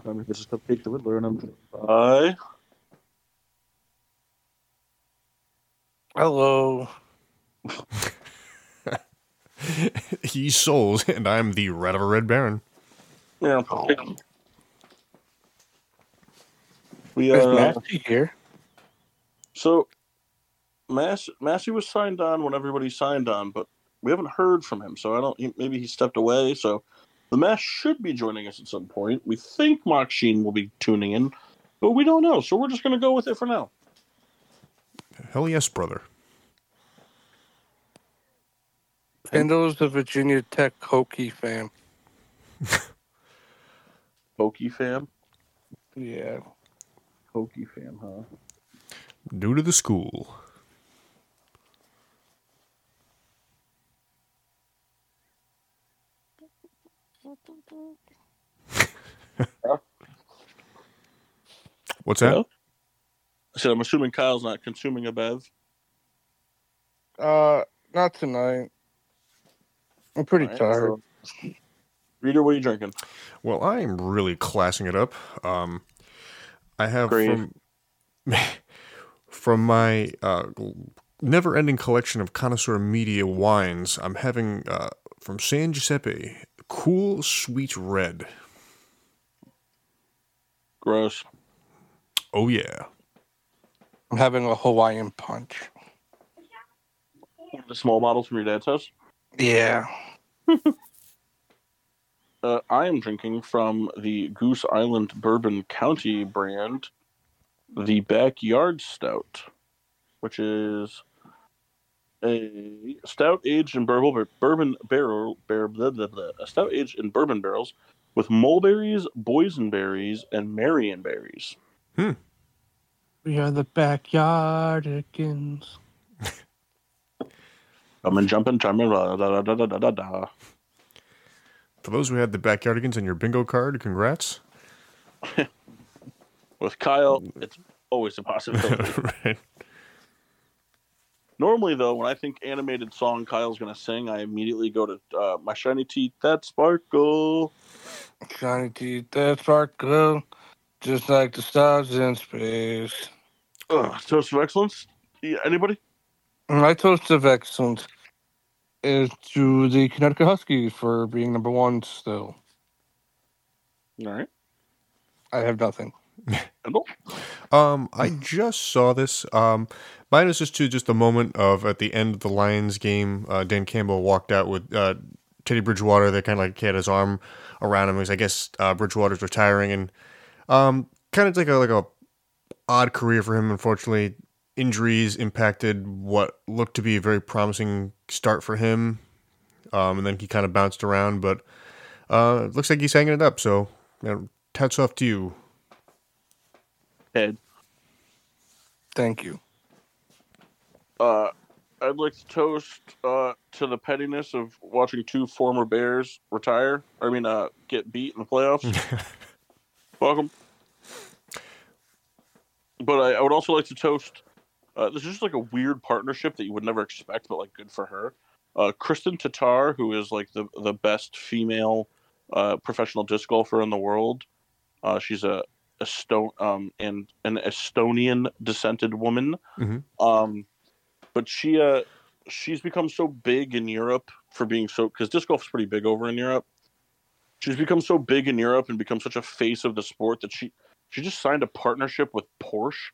To Good What's the Fuck? I'm your business cupcake the Riddler, and I'm joined by Hello. He's Souls, and I'm the Red of a Red Baron. yeah. We Is uh, Massey here? so Mass Massey was signed on when everybody signed on, but we haven't heard from him. So I don't. He, maybe he stepped away. So the Mass should be joining us at some point. We think Mock Sheen will be tuning in, but we don't know. So we're just gonna go with it for now. Hell yes, brother. Kendall's the Virginia Tech Hokie fan. Pokey fam, Yeah. Pokey fam, huh? New to the school. What's that? Hello? I said I'm assuming Kyle's not consuming a bev. Uh, not tonight. I'm pretty All right, tired. so- Reader, what are you drinking? Well, I am really classing it up. Um, I have Great. from from my uh, never-ending collection of connoisseur media wines. I'm having uh, from San Giuseppe, cool sweet red. Gross. Oh yeah, I'm having a Hawaiian punch. One of the small bottles from your dad's house. Yeah. Uh, I am drinking from the Goose Island Bourbon County brand, the Backyard Stout, which is a stout aged in bourbon bourbon barrel, bar, blah, blah, blah, a stout aged in bourbon barrels with mulberries, boysenberries, and marionberries. Hmm. We are the backyardigans. Coming, jumping, chiming, da da da da da da da. for those who had the backyardigans on your bingo card, congrats. With Kyle, it's always a possibility. right. Normally, though, when I think animated song Kyle's gonna sing, I immediately go to uh, "My Shiny Teeth That Sparkle." Shiny teeth that sparkle, just like the stars in space. Ugh, Toast of Excellence. Yeah, anybody? My toast of excellence is to the Connecticut Huskies for being number one still. All right. I have nothing. Um, I just saw this. Um, mine is just to just a moment of at the end of the Lions game. Uh, Dan Campbell walked out with uh, Teddy Bridgewater. They kind of like had his arm around him. Because I guess uh, Bridgewater's retiring, and um, kind of like a like a odd career for him. Unfortunately, injuries impacted what looked to be a very promising start for him. Um, and then he kind of bounced around, but uh, it looks like he's hanging it up. So, you know, hats off to you. Ed. Thank you. Uh, I'd like to toast uh, to the pettiness of watching two former Bears retire. I mean, uh, get beat in the playoffs. Welcome. But I, I would also like to toast. Uh, this is just like a weird partnership that you would never expect, but like good for her. Uh, Kristin Tattar, who is like the the best female uh, professional disc golfer in the world. Uh, she's a Eston um and an Estonian descended woman. Mhm. Um, but she uh she's become so big in Europe for being so because disc golf is pretty big over in Europe. She's become so big in Europe and become such a face of the sport that she she just signed a partnership with Porsche.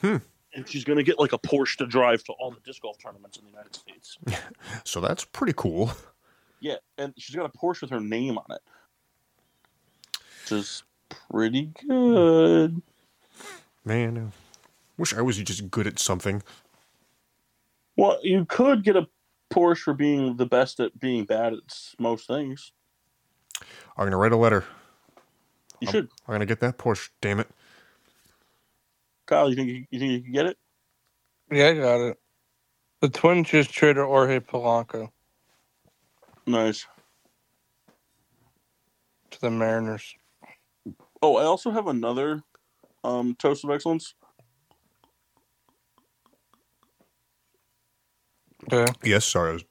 Hmm. And she's gonna get like a Porsche to drive to all the disc golf tournaments in the United States. So that's pretty cool. Yeah, and she's got a Porsche with her name on it, which is pretty good. Man, uh, wish I was just good at something. Well, you could get a Porsche for being the best at being bad at most things. I'm gonna write a letter. You I'm, should. I'm gonna get that Porsche. Damn it. Kyle, you think you, you think you can get it? Yeah, I got it. The Twins just traded Jorge Polanco Nice. to the Mariners. Oh, I also have another um, toast of excellence. Okay. Yes, sorry. I was,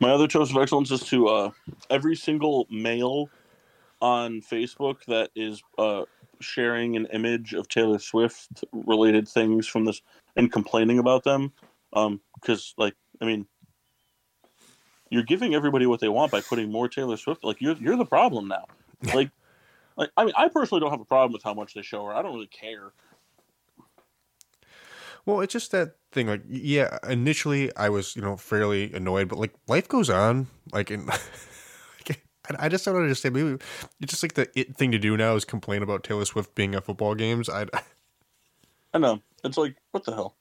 My other toast of excellence is to uh, every single male on Facebook that is uh, sharing an image of Taylor Swift related things from this and complaining about them. Because, like, I mean, you're giving everybody what they want by putting more Taylor Swift. Like, you're you're the problem now. Like, like I mean, I personally don't have a problem with how much they show her. I don't really care. well, it's just that thing. Like, yeah, initially I was, you know, fairly annoyed, but like life goes on. Like, and I just don't understand. Maybe it's just like the it thing to do now is complain about Taylor Swift being at football games. I, I know. It's like, what the hell?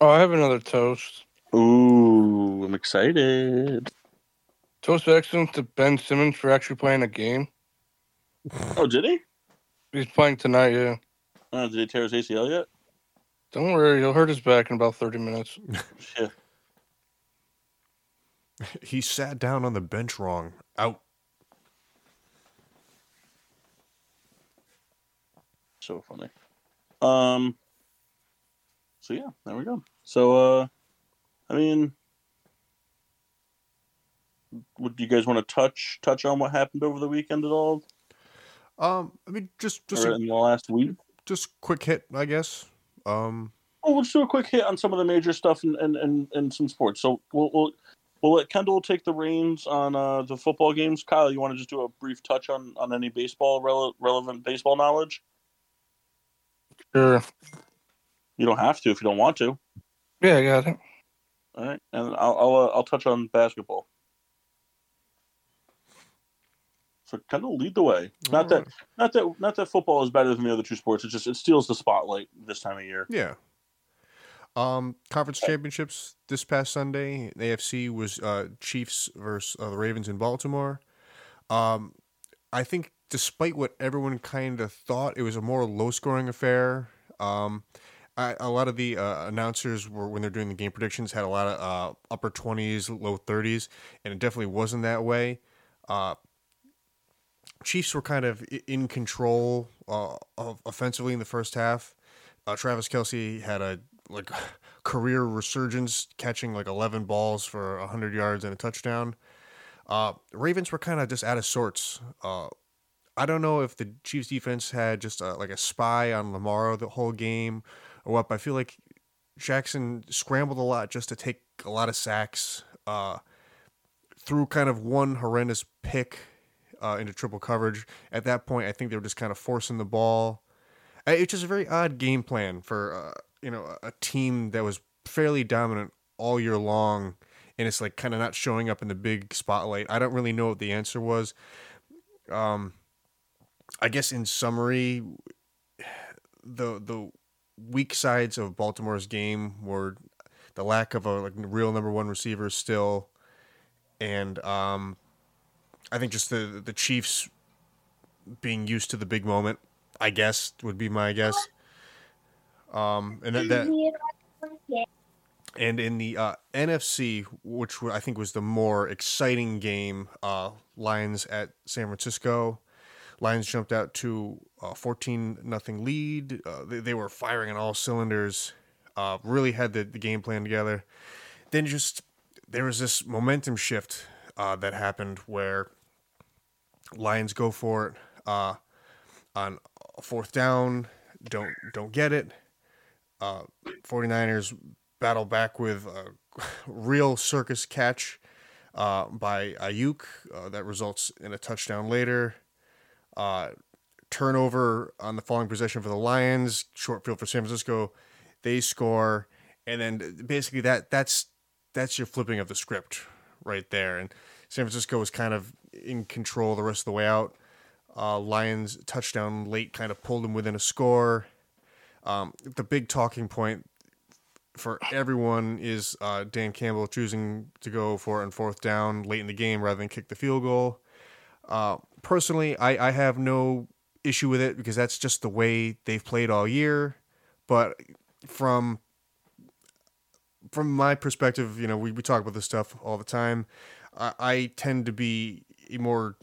Oh, I have another toast. Ooh, I'm excited. Toast of excellence to Ben Simmons for actually playing a game. Oh, did he? He's playing tonight, yeah. Uh, did he tear his ACL yet? Don't worry, he'll hurt his back in about 30 minutes. Shit. he sat down on the bench wrong. Out. So funny. Um. So yeah, there we go. So uh, I mean, would you guys want to touch touch on what happened over the weekend at all, Um, I mean, just just or a, in the last week? just quick hit, I guess. Um, Oh, let's do a quick hit on some of the major stuff and and, and, and some sports. So we'll, we'll we'll let Kendall take the reins on uh, the football games. Kyle, you want to just do a brief touch on on any baseball rele- relevant baseball knowledge? Sure. You don't have to if you don't want to. Yeah, I got it. All right, and I'll I'll, uh, I'll touch on basketball. So kind of lead the way. Not that, not that, not that football is better than the other two sports. It just it steals the spotlight this time of year. yeah. Um, conference championships this past Sunday. AFC was uh, Chiefs versus uh, the Ravens in Baltimore. Um, I think despite what everyone kind of thought, it was a more low scoring affair. Um, I, a lot of the uh, announcers were when they're doing the game predictions had a lot of uh, upper twenties, low thirties, and it definitely wasn't that way. Uh, Chiefs were kind of in control uh, of offensively in the first half. Uh, Travis Kelce had a like career resurgence, catching like eleven balls for hundred yards and a touchdown. Uh, Ravens were kind of just out of sorts. Uh, I don't know if the Chiefs defense had just uh like a spy on Lamar the whole game or what, but I feel like Jackson scrambled a lot just to take a lot of sacks. Uh, threw kind of one horrendous pick uh, into triple coverage. At that point, I think they were just kind of forcing the ball. It's just a very odd game plan for uh, you know a team that was fairly dominant all year long, and it's like kind of not showing up in the big spotlight. I don't really know what the answer was. Um, I guess in summary, the the weak sides of Baltimore's game were the lack of a like real number one receiver still, and um, I think just the the Chiefs being used to the big moment. I guess would be my guess. Um, and that, that and in the uh, NFC, which I think was the more exciting game, uh, Lions at San Francisco. Lions jumped out to a 14 nothing lead. Uh, they, they were firing on all cylinders. Uh, really had the, the game plan together. Then just there was this momentum shift uh, that happened where Lions go for it uh, on fourth down, don't don't get it. Uh, 49ers battle back with a real circus catch uh, by Aiyuk uh, that results in a touchdown later. Uh, turnover on the following possession for the Lions, short field for San Francisco. They score, and then basically that that's that's your flipping of the script right there. And San Francisco was kind of in control the rest of the way out. Uh, Lions touchdown late kind of pulled them within a score. Um, the big talking point for everyone is uh, Dan Campbell choosing to go for it fourth down late in the game rather than kick the field goal. Uh, personally, I, I have no issue with it because that's just the way they've played all year. But from from my perspective, you know, we, we talk about this stuff all the time. I, I tend to be a more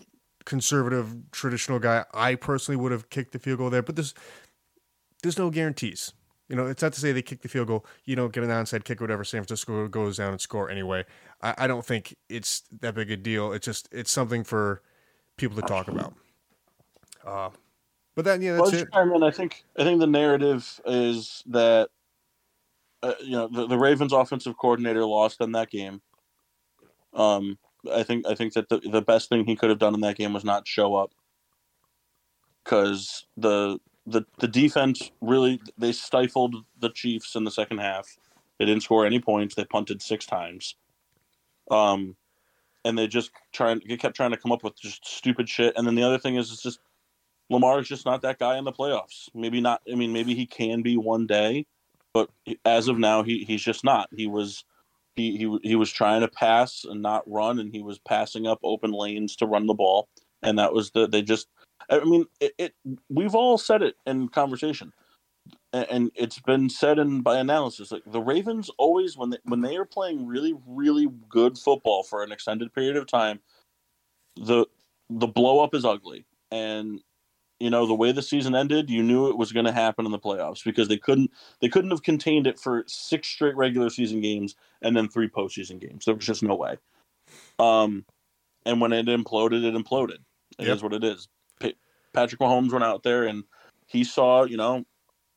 conservative, traditional guy. I personally would have kicked the field goal there, but there's there's no guarantees. You know, it's not to say they kick the field goal, you don't get an onside kick, or whatever. San Francisco goes down and score anyway. I, I don't think it's that big a deal. It's just it's something for people to talk about. Uh, but then yeah, that's Well, it. I mean, I think I think the narrative is that uh, you know the, the Ravens offensive coordinator lost in that game. Um, I think I think that the, the best thing he could have done in that game was not show up because the the the defense really they stifled the Chiefs in the second half. They didn't score any points. They punted six times. Um, and they just trying they kept trying to come up with just stupid shit. And then the other thing is, it's just Lamar is just not that guy in the playoffs. Maybe not. I mean, maybe he can be one day, but as of now, he he's just not. He was he he was trying to pass and not run, and he was passing up open lanes to run the ball, and that was the they just. I mean, it, it we've all said it in conversation, and, and it's been said in by analysis. Like the Ravens always when they when they are playing really really good football for an extended period of time, the the blow up is ugly, and you know the way the season ended you knew it was going to happen in the playoffs because they couldn't they couldn't have contained it for six straight regular season games and then three postseason games. There was just no way. Um and when it imploded it imploded. It is Yep. what it is. Pa- patrick mahomes went out there and he saw you know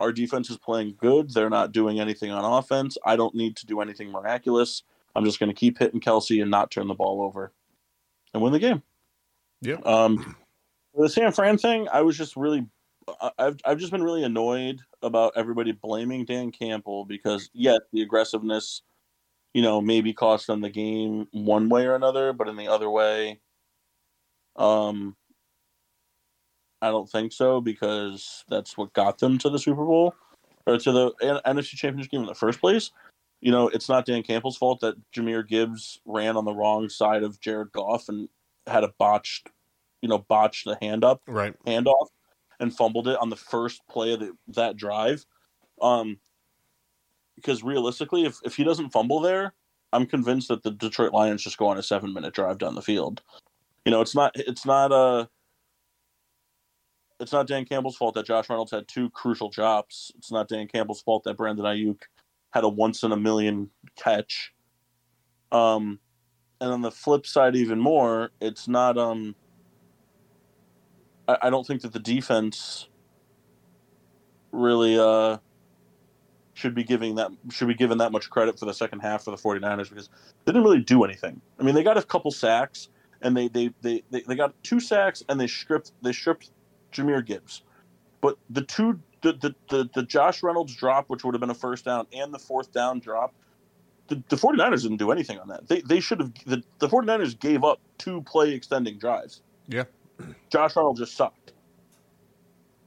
our defense is playing good. They're not doing anything on offense. I don't need to do anything miraculous. I'm just going to keep hitting kelce and not turn the ball over and win the game. Yeah. um the San Fran thing, I was just really, I've I've just been really annoyed about everybody blaming Dan Campbell because yes, the aggressiveness, you know, maybe cost them the game one way or another, but in the other way, um, I don't think so because that's what got them to the Super Bowl or to the NFC Championship game in the first place. You know, it's not Dan Campbell's fault that Jahmyr Gibbs ran on the wrong side of Jared Goff and had a botched, you know, botched the hand up Right. handoff and fumbled it on the first play of the, that drive. Um, because realistically, if, if he doesn't fumble there, I'm convinced that the Detroit Lions just go on a seven minute drive down the field. You know, it's not it's not a it's not Dan Campbell's fault that Josh Reynolds had two crucial drops. It's not Dan Campbell's fault that Brandon Aiyuk had a once in a million catch. Um, and on the flip side, even more, it's not um I, I don't think that the defense really uh, should be giving that should be given that much credit for the second half for the 49ers because they didn't really do anything. I mean, they got a couple sacks and they they, they, they, they got two sacks and they stripped they stripped Jahmyr Gibbs. But the two the, the, the, the Josh Reynolds drop, which would have been a first down, and the fourth down drop, the, the 49ers didn't do anything on that. They, they should have the, the 49ers gave up two play extending drives. Yeah. Josh Arnold just sucked.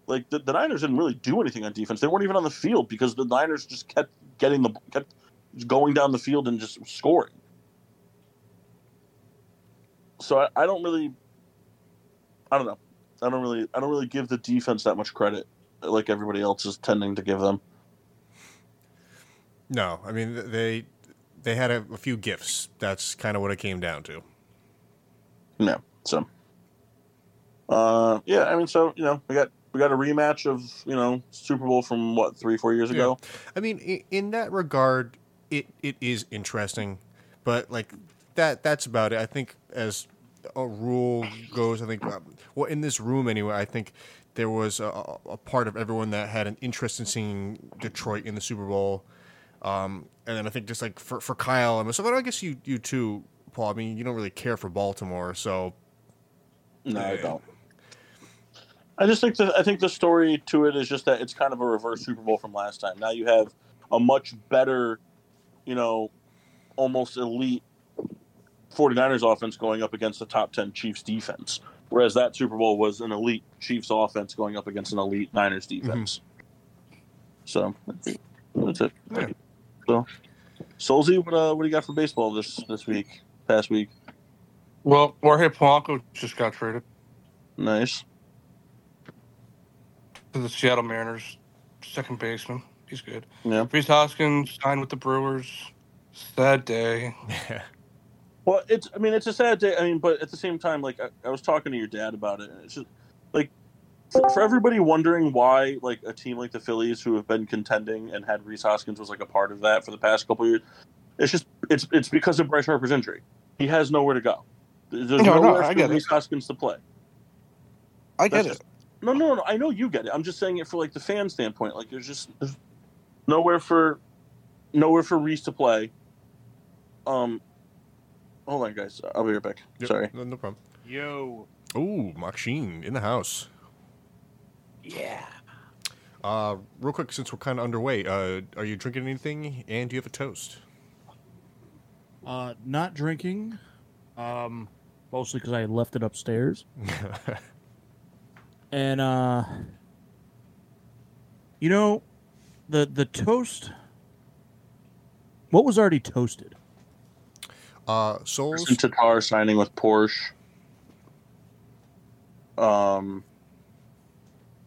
Like the, the Niners didn't really do anything on defense. They weren't even on the field because the Niners just kept getting the kept going down the field and just scoring. So I, I don't really I don't know. I don't really I don't really give the defense that much credit like everybody else is tending to give them. No, I mean they they had a, a few gifts. That's kind of what it came down to. No. So uh yeah, I mean so, you know, we got we got a rematch of, you know, Super Bowl from what, three, four years ago. I mean, in that regard, it, it is interesting, but like that that's about it. I think as a rule goes, I think um, well in this room anyway, I think there was a, a part of everyone that had an interest in seeing Detroit in the Super Bowl. Um, and then I think just like for, for Kyle and myself, and I guess you you too, Paul. I mean, you don't really care for Baltimore, so No, I don't. I just think that I think the story to it is just that it's kind of a reverse Super Bowl from last time. Now you have a much better, you know, almost elite 49ers offense going up against the top 10 Chiefs defense. Whereas that Super Bowl was an elite Chiefs offense going up against an elite Niners defense. So that's it. Yeah. So Solzy, what uh, what do you got for baseball this this week, past week? Well, Jorge Polanco just got traded. Nice. To the Seattle Mariners, second baseman. He's good. Yeah. Rhys Hoskins signed with the Brewers. Sad day. Yeah. Well, it's. I mean, it's a sad day. I mean, but at the same time, like I, I was talking to your dad about it, and it's just like for, for everybody wondering why, like a team like the Phillies, who have been contending and had Rhys Hoskins was like a part of that for the past couple years, it's just it's it's because of Bryce Harper's injury. He has nowhere to go. There's No, no, nowhere I for. Reese Hoskins to play. I get That's it. just- No, no, no. I know you get it. I'm just saying it for like the fan standpoint. Like there's just there's nowhere for nowhere for Rhys to play. Um, hold on, guys. I'll be right back. Yep, Sorry. No, no problem. Yo. Ooh, Machine in the house. Yeah. Uh, real quick, since we're kind of underway, uh, are you drinking anything? And do you have a toast? Uh, not drinking. Um, mostly because I left it upstairs. And uh, you know, the the toast. What was already toasted? uh, Souls. Kristin Tattar signing with Porsche. Um,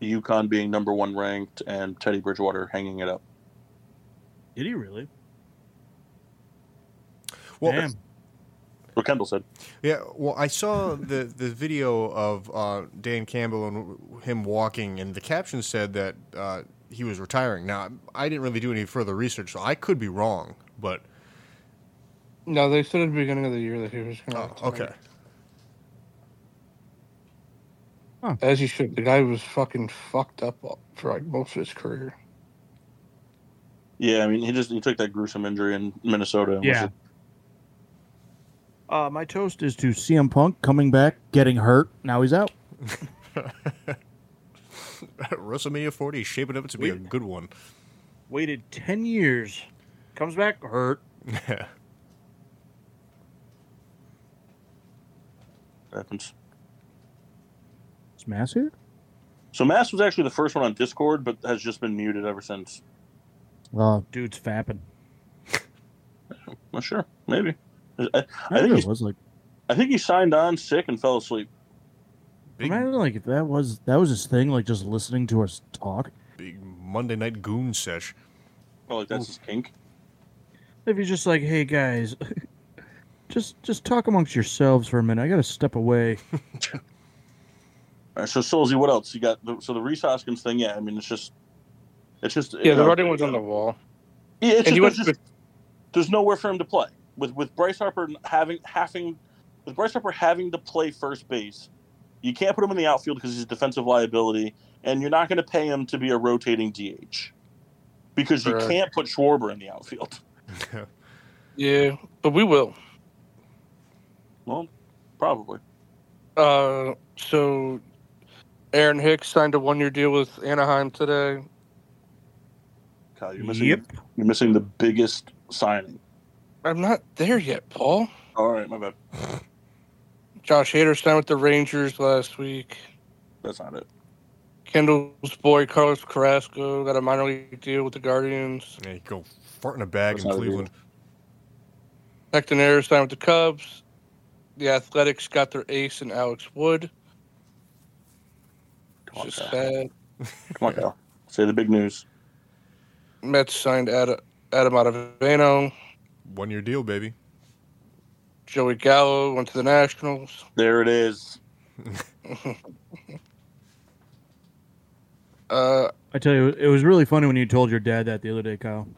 UConn being number one ranked, and Teddy Bridgewater hanging it up. Did he really? Well, Damn. What Kendall said. Yeah, well, I saw the the video of uh, Dan Campbell and him walking, and the caption said that uh, he was retiring. Now, I didn't really do any further research, so I could be wrong. But No, they said at the beginning of the year that he was going oh, okay, As you should. The guy was fucking fucked up for like most of his career. Yeah, I mean, he just he took that gruesome injury in Minnesota. and was Yeah. Uh, my toast is to CM Punk coming back, getting hurt. Now he's out. WrestleMania 40 is shaping up to be a good one. Waited ten years, comes back hurt. Yeah. happens. Is Mass here? So Mass was actually the first one on Discord, but has just been muted ever since. Oh, dude's fapping. Not sure, maybe. I, I, I think think he's, it was like. I think he signed on sick and fell asleep. Big, Imagine like if that was that was his thing, like just listening to us talk. big Monday night goon sesh. Well, like that's his kink. If he's just like, hey guys, just just talk amongst yourselves for a minute. I gotta step away. All right, so Solzy, what else you got? The, so the Rhys Hoskins thing, yeah. I mean, it's just, it's just Yeah, you the know, writing was on the wall. Yeah, it's And just, he there's, just there's nowhere for him to play with with Bryce Harper having having with Bryce Harper having to play first base. You can't put him in the outfield because he's a defensive liability, and you're not going to pay him to be a rotating DH because you Correct. can't put Schwarber in the outfield. Yeah, but we will. Well, probably. Uh, so Aaron Hicks signed a one-year deal with Anaheim today. Kyle, you're missing. Yep. You're missing the biggest signing. I'm not there yet, Paul. All right, my bad. Josh Hader signed with the Rangers last week. That's not it. Kendall's boy Carlos Carrasco got a minor league deal with the Guardians. Yeah, you go fart in a bag That's in not a deal. Cleveland. Hector Neris signed with the Cubs. The Athletics got their ace in Alex Wood. Come on, just Kyle. sad. Come on, Kyle. Say the big news. Mets signed Adam, Adam Ottavino. One year deal, baby. Joey Gallo went to the Nationals. There it is. Uh, I tell you, it was really funny when you told your dad that the other day, Kyle.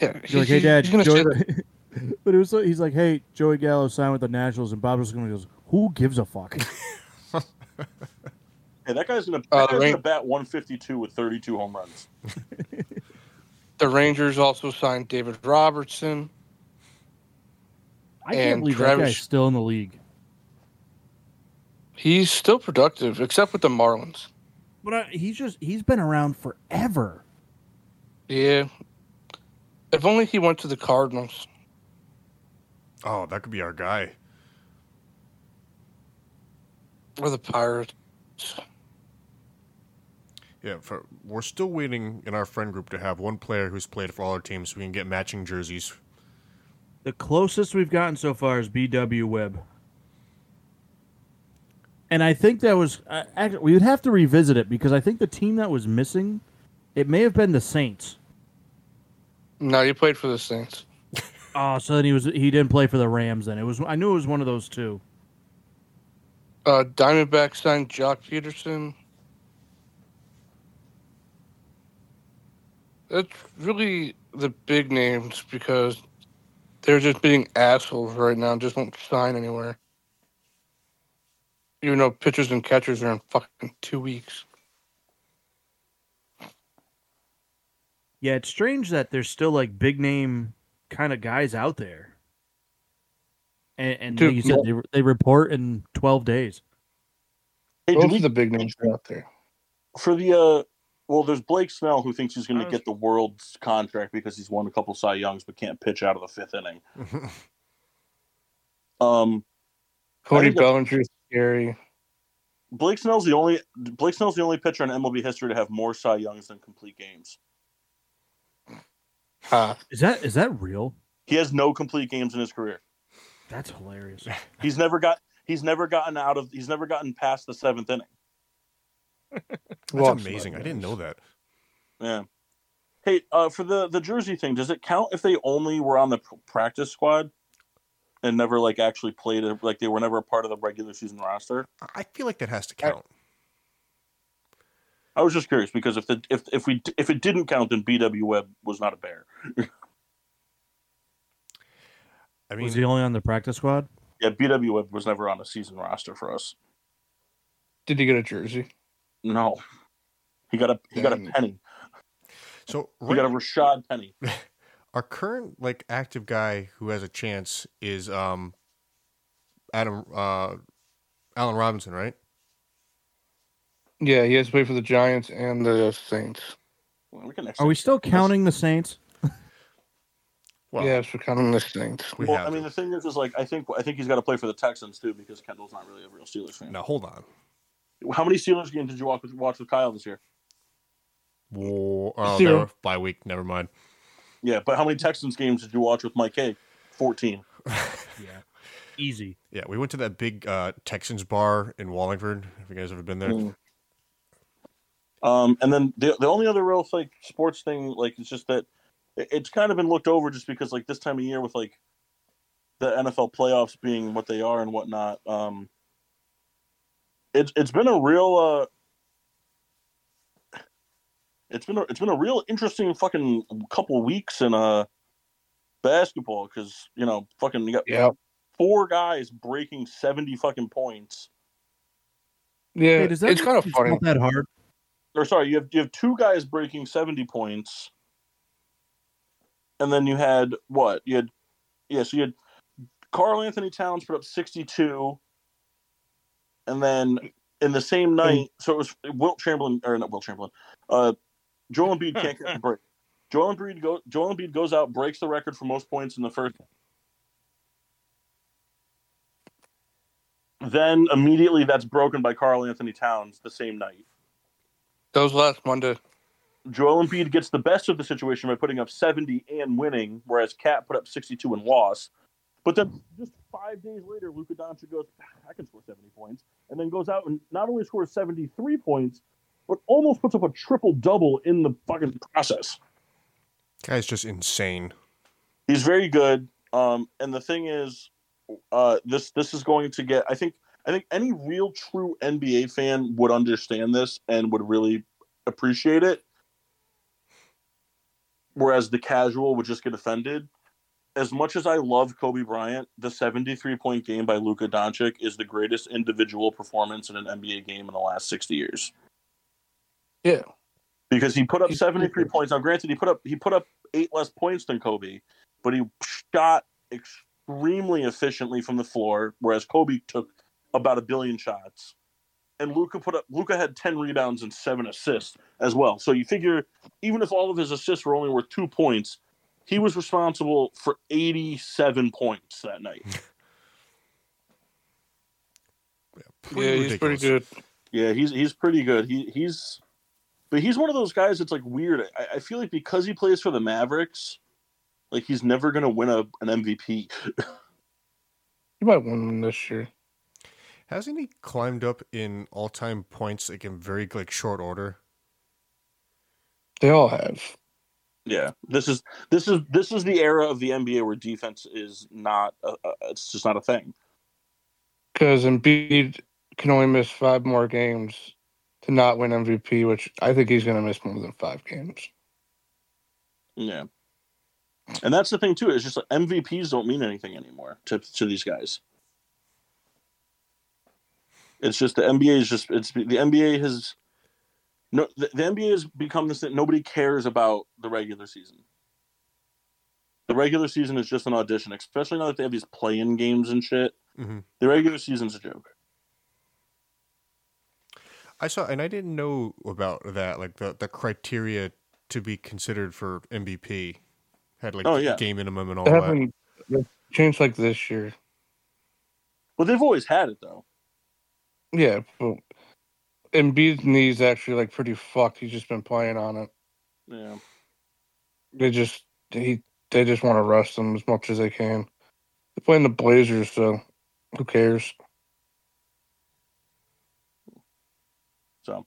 yeah, You're like, hey, Dad, he's gonna say Joey... but it was like, he's like, hey, Joey Gallo signed with the Nationals, and Bob was going to goes, who gives a fuck? Hey, that guy's gonna, that Uh, guy's gonna bat 152 with 32 home runs. The Rangers also signed David Robertson. I can't And believe that guy's still in the league. He's still productive, except with the Marlins. But I, he's just he's been around forever. Yeah. If only he went to the Cardinals. Oh, that could be our guy. Or the Pirates. Yeah, for, we're still waiting in our friend group to have one player who's played for all our teams so we can get matching jerseys. The closest we've gotten so far is BW Webb. And I think that was uh, actually we would have to revisit it because I think the team that was missing, it may have been the Saints. No, he played for the Saints. Oh, so then he was he didn't play for the Rams. Then it was I knew it was one of those two. Uh, Diamondback signed Joc Pederson. That's really the big names because they're just being assholes right now. and Just won't sign anywhere. Even though pitchers and catchers are in fucking two weeks. Yeah, it's strange that there's still like big name kind of guys out there. And, and Dude, like you said, they, they report in 12 days. Hey, Both do we, of the big names are out there. for the uh, well, there's Blake Snell who thinks he's going to was- get the world's contract because he's won a couple Cy Youngs but can't pitch out of the fifth inning. Um, Cody think that- Bellinger's scary. Blake Snell's the only Blake Snell's the only pitcher in MLB history to have more Cy Youngs than complete games. Ha. Is that is that real? He has no complete games in his career. That's hilarious. He's never got he's never gotten out of he's never gotten past the seventh inning. That's Lost amazing. I didn't know that. Yeah. Hey, uh, for the the jersey thing, does it count if they only were on the practice squad and never like actually played a, like they were never a part of the regular season roster? I feel like that has to count. I was just curious because if the if if we if it didn't count, then BW Webb was not a bear. I was mean, he only on the practice squad? Yeah, BW Webb was never on a season roster for us. Did he get a jersey? No, he got a he got a penny. so He got a Rashad penny. our current like active guy who has a chance is um Adam uh Allen Robinson, right? Yeah, he has to play for the Giants and the Saints. Well, we can Are we still counting the Saints? Well, yes, we're counting the Saints. we Well, have I mean, to. the thing is, is like I think I think he's got to play for the Texans too because Kendall's not really a real Steelers fan. now hold on. How many Steelers games did you watch with, watch with Kyle this year? Whoa, oh, Zero. they were week. Never mind. Yeah, but how many Texans games did you watch with Mike K? Fourteen. Yeah. Easy. Yeah, we went to that big uh, Texans bar in Wallingford. Have you guys ever been there? Mm. Um, and then the the only other real like sports thing, like it's just that it- it's kind of been looked over just because like this time of year with like the NFL playoffs being what they are and whatnot. Um, it's it's been a real uh, it's been a, it's been a real interesting fucking couple weeks in uh basketball because you know fucking you got Yeah. four guys breaking seventy fucking points. Yeah, Hey, that it's kind of funny. not that hard? or sorry, you have you have two guys breaking seventy points, and then you had what? You had yeah, so you had Karl-Anthony Towns put up sixty two, and then in the same night, so it was Wilt Chamberlain or not Wilt Chamberlain, uh, Joel Embiid can't get the break. Joel Embiid go Joel Embiid goes out, breaks the record for most points in the first. Then immediately that's broken by Karl-Anthony Towns the same night. That was last Monday. Joel Embiid gets the best of the situation by putting up 70 and winning, whereas KAT put up 62 and lost. But then just five days later, Luka Doncic goes, I can score 70 points, and then goes out and not only scores 73 points, but almost puts up a triple double in the fucking process. Guy's just insane. He's very good. Um, and the thing is, uh, this this is going to get. I think I think any real true NBA fan would understand this and would really appreciate it. Whereas the casual would just get offended. As much as I love Kobe Bryant, the 73 point game by Luka Doncic is the greatest individual performance in an NBA game in the last 60 years. Yeah. Because he put up 73 points. Now granted he put up he put up 8 less points than Kobe, but he shot extremely efficiently from the floor whereas Kobe took about a billion shots. And Luka put up Luka had 10 rebounds and 7 assists as well. So you figure even if all of his assists were only worth 2 points, he was responsible for 87 points that night. Pretty yeah, he's pretty good. Yeah, he's he's pretty good. He he's but he's one of those guys that's like weird. I, I feel like because he plays for the Mavericks, like he's never gonna win a an MVP. He might win one this year. Hasn't he climbed up in all time points like in very like short order? They all have. Yeah, this is this is this is the era of the NBA where defense is not a, a, it's just not a thing. Because Embiid can only miss five more games to not win MVP, which I think he's going to miss more than five games. Yeah, and that's the thing too. It's just like MVPs don't mean anything anymore to to these guys. It's just the NBA is just it's the NBA has no the, the NBA has become this that nobody cares about the regular season. The regular season is just an audition, especially now that they have these play-in games and shit. hmm The regular season's a joke. I saw, and I didn't know about that. Like the the criteria to be considered for MVP had like Oh, yeah. game minimum and all They that. haven't changed like this year. Well, they've always had it though. Yeah, but Embiid's knee's actually like pretty fucked. He's just been playing on it. Yeah. They just he they just want to rest him as much as they can. They're playing the Blazers, so who cares? So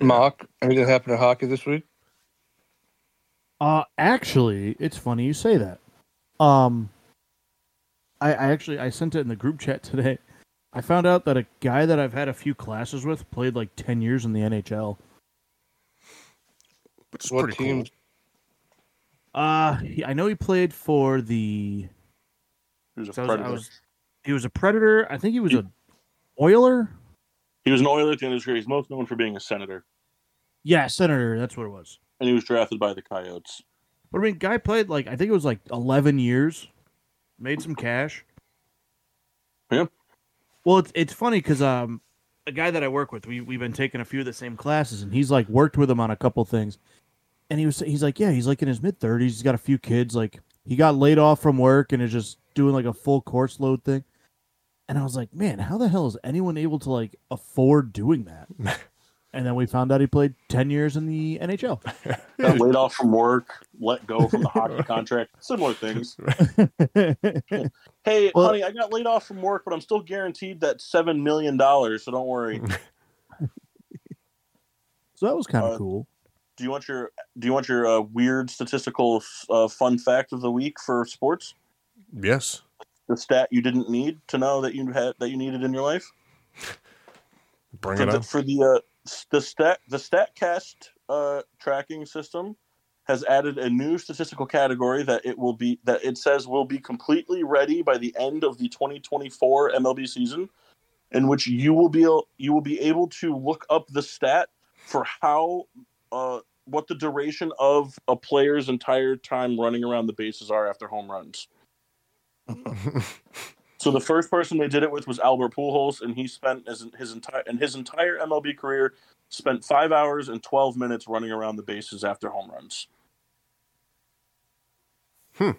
Mock, anything happened to hockey this week? Uh, actually, it's funny you say that. Um, I, I actually I sent it in the group chat today. I found out that a guy that I've had a few classes with played like ten years in the NHL. which is What pretty teams? Uh, he, I know he played for the. he was a so I was- I predator. was- he was a Predator. I think he was a Oiler. He was an Oiler at the end of his career. He's most known for being a senator, Yeah, Senator. That's what it was. and he was drafted by the Coyotes. But I mean, guy played like I think it was like eleven years, made some cash. Yeah. Well, it's it's funny because um, a guy that I work with, we we've been taking a few of the same classes, and he's like worked with him on a couple things, and he was he's like, yeah, he's like in his mid thirties, he's got a few kids, like he got laid off from work and is just doing like a full course load thing. And I was like, man, how the hell is anyone able to like afford doing that? and then we found out he played ten years in the NHL. Got laid off from work, let go from the hockey contract, similar things. Hey, Well- honey, I got laid off from work, but I'm still guaranteed that seven million dollars. So don't worry. so that was kind of Uh, cool. Do you want your Do you want your uh, weird statistical uh, fun fact of the week for sports? Yes. The stat you didn't need to know that you had that you needed in your life. Bring for it the, up. for the uh, s- the stat the statcast uh, tracking system has added a new statistical category that it will be that it says will be completely ready by the end of the 2024 MLB season in which you will be you will be able to look up the stat for how uh, what the duration of a player's entire time running around the bases are after home runs. So the first person they did it with was Albert Pujols, and he spent his, his entire and his entire MLB career spent five hours and twelve minutes running around the bases after home runs. Hmm.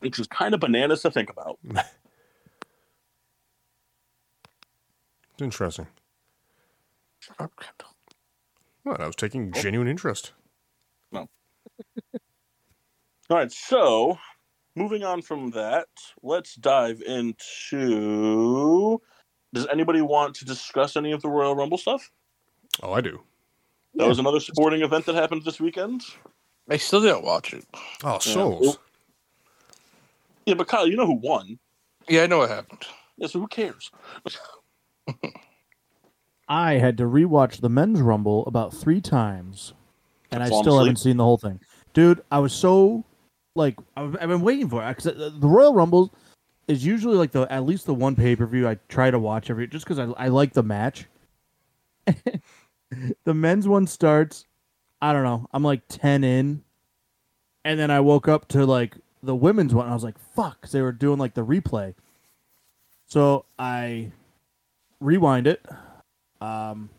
Which is kind of bananas to think about. Interesting. Well, I was taking genuine interest. All right, so moving on from that, let's dive into. Does anybody want to discuss any of the Royal Rumble stuff? Oh, I do. That was another sporting event that happened this weekend. I still didn't watch it. Oh, souls. Yeah, but Kyle, you know who won. Yeah, I know what happened. Yeah, so who cares? I had to rewatch the men's rumble about three times, and I Fall still haven't seen the whole thing. Dude, I was so like I've, I've been waiting for it because the Royal Rumble is usually like the at least the one pay per view I try to watch every just because I I like the match. the men's one starts, I don't know, I'm like ten in, and then I woke up to like the women's one. And I was like, fuck, 'cause they were doing like the replay. So I rewind it, um,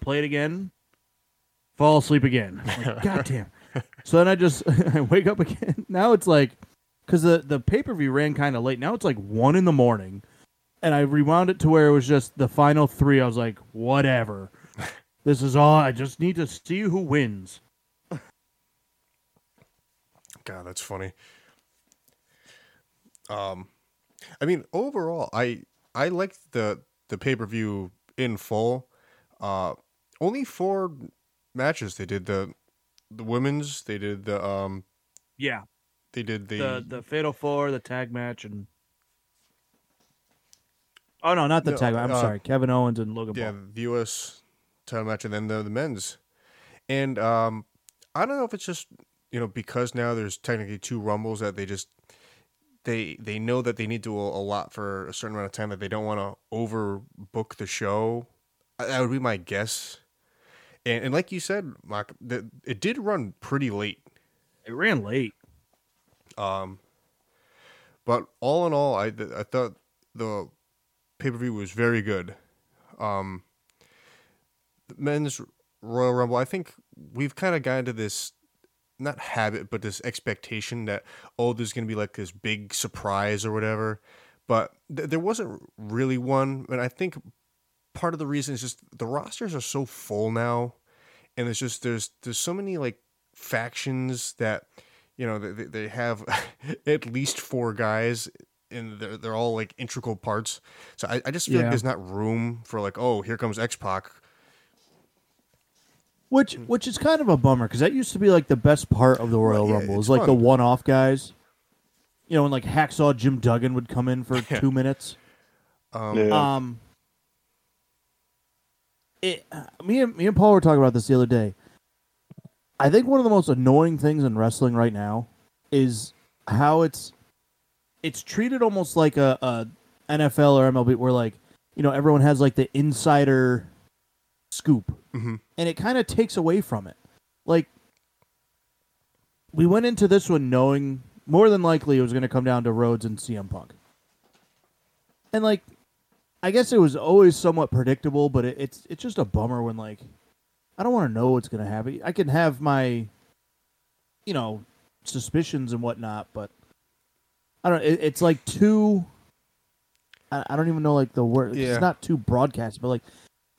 play it again, fall asleep again. Like, God damn. So then I just I wake up again. Now it's like because the the pay per view ran kind of late. Now it's like one in the morning, and I rewound it to where it was just the final three. I was like, whatever. This is all. I just need to see who wins. God, that's funny. Um, I mean, overall, I I liked the the pay per view in full. Uh, only four matches they did the the women's. They did the um. Yeah, They did the, the the Fatal Four, the tag match, and oh no, not the No, tag. I'm uh, sorry, Kevin Owens and Logan yeah Paul. the U.S. title match and then the the men's. And um, I don't know if it's just you know because now there's technically two rumbles that they just they they know that they need to a lot for a certain amount of time that they don't want to overbook the show. That would be my guess. And, and like you said, Mark, the, it did run pretty late. It ran late. Um, but all in all, I I thought the pay per view was very good. Um, the men's Royal Rumble, I think we've kind of got into this not habit, but this expectation that oh, there's gonna be like this big surprise or whatever. But th- there wasn't really one, and I think part of the reason is just the rosters are so full now, and it's just there's there's so many like factions that you know they, they have at least four guys and they're, they're all like integral parts so i, I just feel Yeah. like there's not room for like oh here comes x-pac Which which is kind of a bummer because that used to be like the best part of the Royal yeah, Rumble. it's Is like the one off guys. You know, when like Hacksaw Jim Duggan would come in for Yeah. two minutes. um, Yeah. Um, it me and me and Paul were talking about this the other day. I think one of the most annoying things in wrestling right now is how it's it's treated almost like a, a NFL or MLB where like you know everyone has like the insider scoop Mhm. and it kind of takes away from it. Like we went into this one knowing more than likely it was going to come down to Rhodes and CM Punk. And like I guess it was always somewhat predictable, but it, it's it's just a bummer when like I don't want to know what's going to happen. I can have my you know suspicions and whatnot, but I don't. It, it's like too. I, I don't even know like the word. Yeah. It's not too broadcast, but like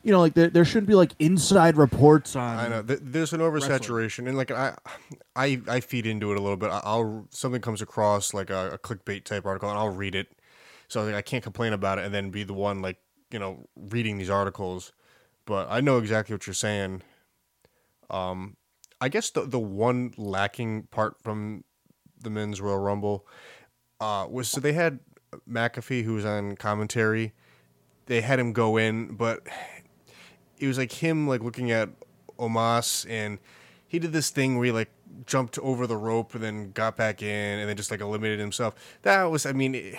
you know, like there there shouldn't be like inside reports on. i know there's an oversaturation and like i i i feed into it a little bit i'll something comes across like a, a clickbait type article and i'll read it so like, i can't complain about it and then be the one like you know reading these articles. But i know exactly what you're saying. Um i guess the the one lacking part from the men's royal rumble uh was so they had mcafee who was on commentary. They had him go in but it was like him like looking at Omos and he did this thing where he like jumped over the rope and then got back in and then just like eliminated himself. That was i mean it,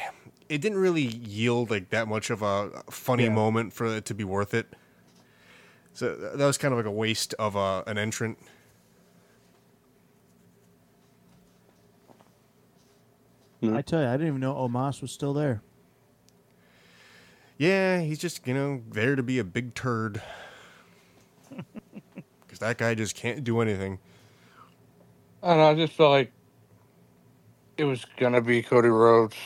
it didn't really yield like that much of a funny Yeah. moment for it to be worth it so that was kind of like a waste of uh, an entrant I tell you, I didn't even know Omos was still there. yeah he's just you know there to be a big turd because that guy just can't do anything I don't know. I just felt like it was gonna be Cody Rhodes.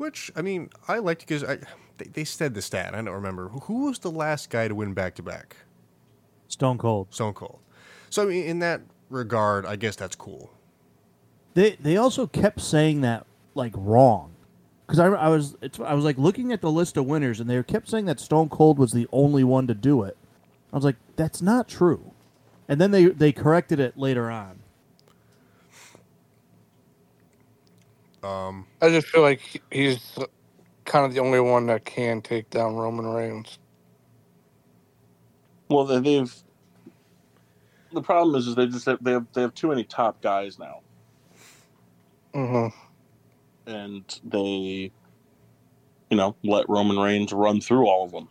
Which I mean, I liked because I they, they said the stat. I don't remember who, was the last guy to win back to back. Stone Cold. Stone Cold. So I mean, in that regard, I guess that's cool. They they also kept saying that like wrong, because I, I was it's, I was like looking at the list of winners and they kept saying that Stone Cold was the only one to do it. I was like, that's not true, and then they they corrected it later on. I just feel like he's kind of the only one that can take down Roman Reigns. Well, they- they've. The problem is, is they just have, they have they have too many top guys now, hmm and they, you know, let Roman Reigns run through all of them.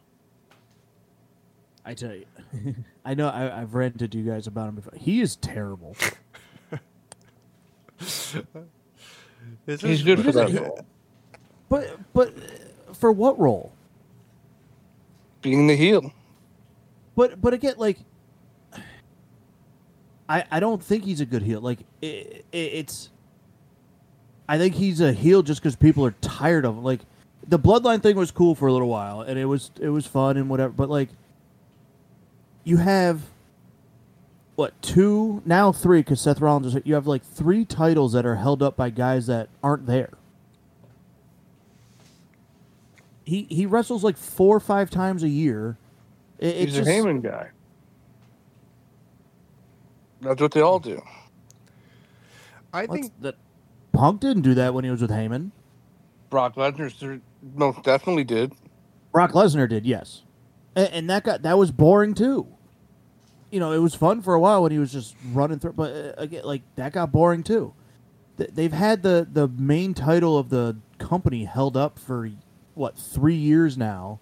I tell you, I know I, I've ranted to you guys about him before. He is terrible. Is He's good for that role. But but for what role? Being the heel. But but again, like, I I don't think he's a good heel. Like it, it, it's, I think he's a heel just because people are tired of him. Like the bloodline thing was cool for a little while, and it was it was fun and whatever. But like, you have what two now three because Seth Rollins is you have like three titles that are held up by guys that aren't there. He he wrestles like four or five times a year. It, it's He's just, a Heyman guy. That's what they all do. I what's think that Punk didn't do that when he was with Heyman. Brock Lesnar most definitely did. Brock Lesnar did, yes, and, and that got that was boring too. You know, it was fun for a while when he was just running through, but uh, again, like that got boring too. Th- They've had the the main title of the company held up for what three years now.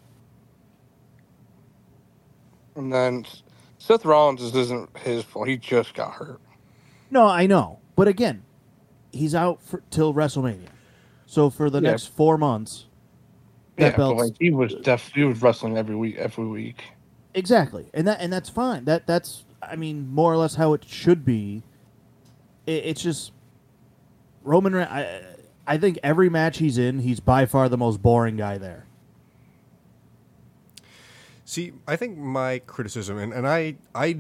And then Seth Rollins this isn't his fault. He just got hurt. No, I know, but again, he's out for, till WrestleMania. So for the Yeah. next four months, that Yeah, like he was def- he was wrestling every week every week. Exactly, and that and that's fine. That that's I mean more or less how it should be. It, it's just Roman. I I think every match he's in, he's by far the most boring guy there. See, I think my criticism, and, and I I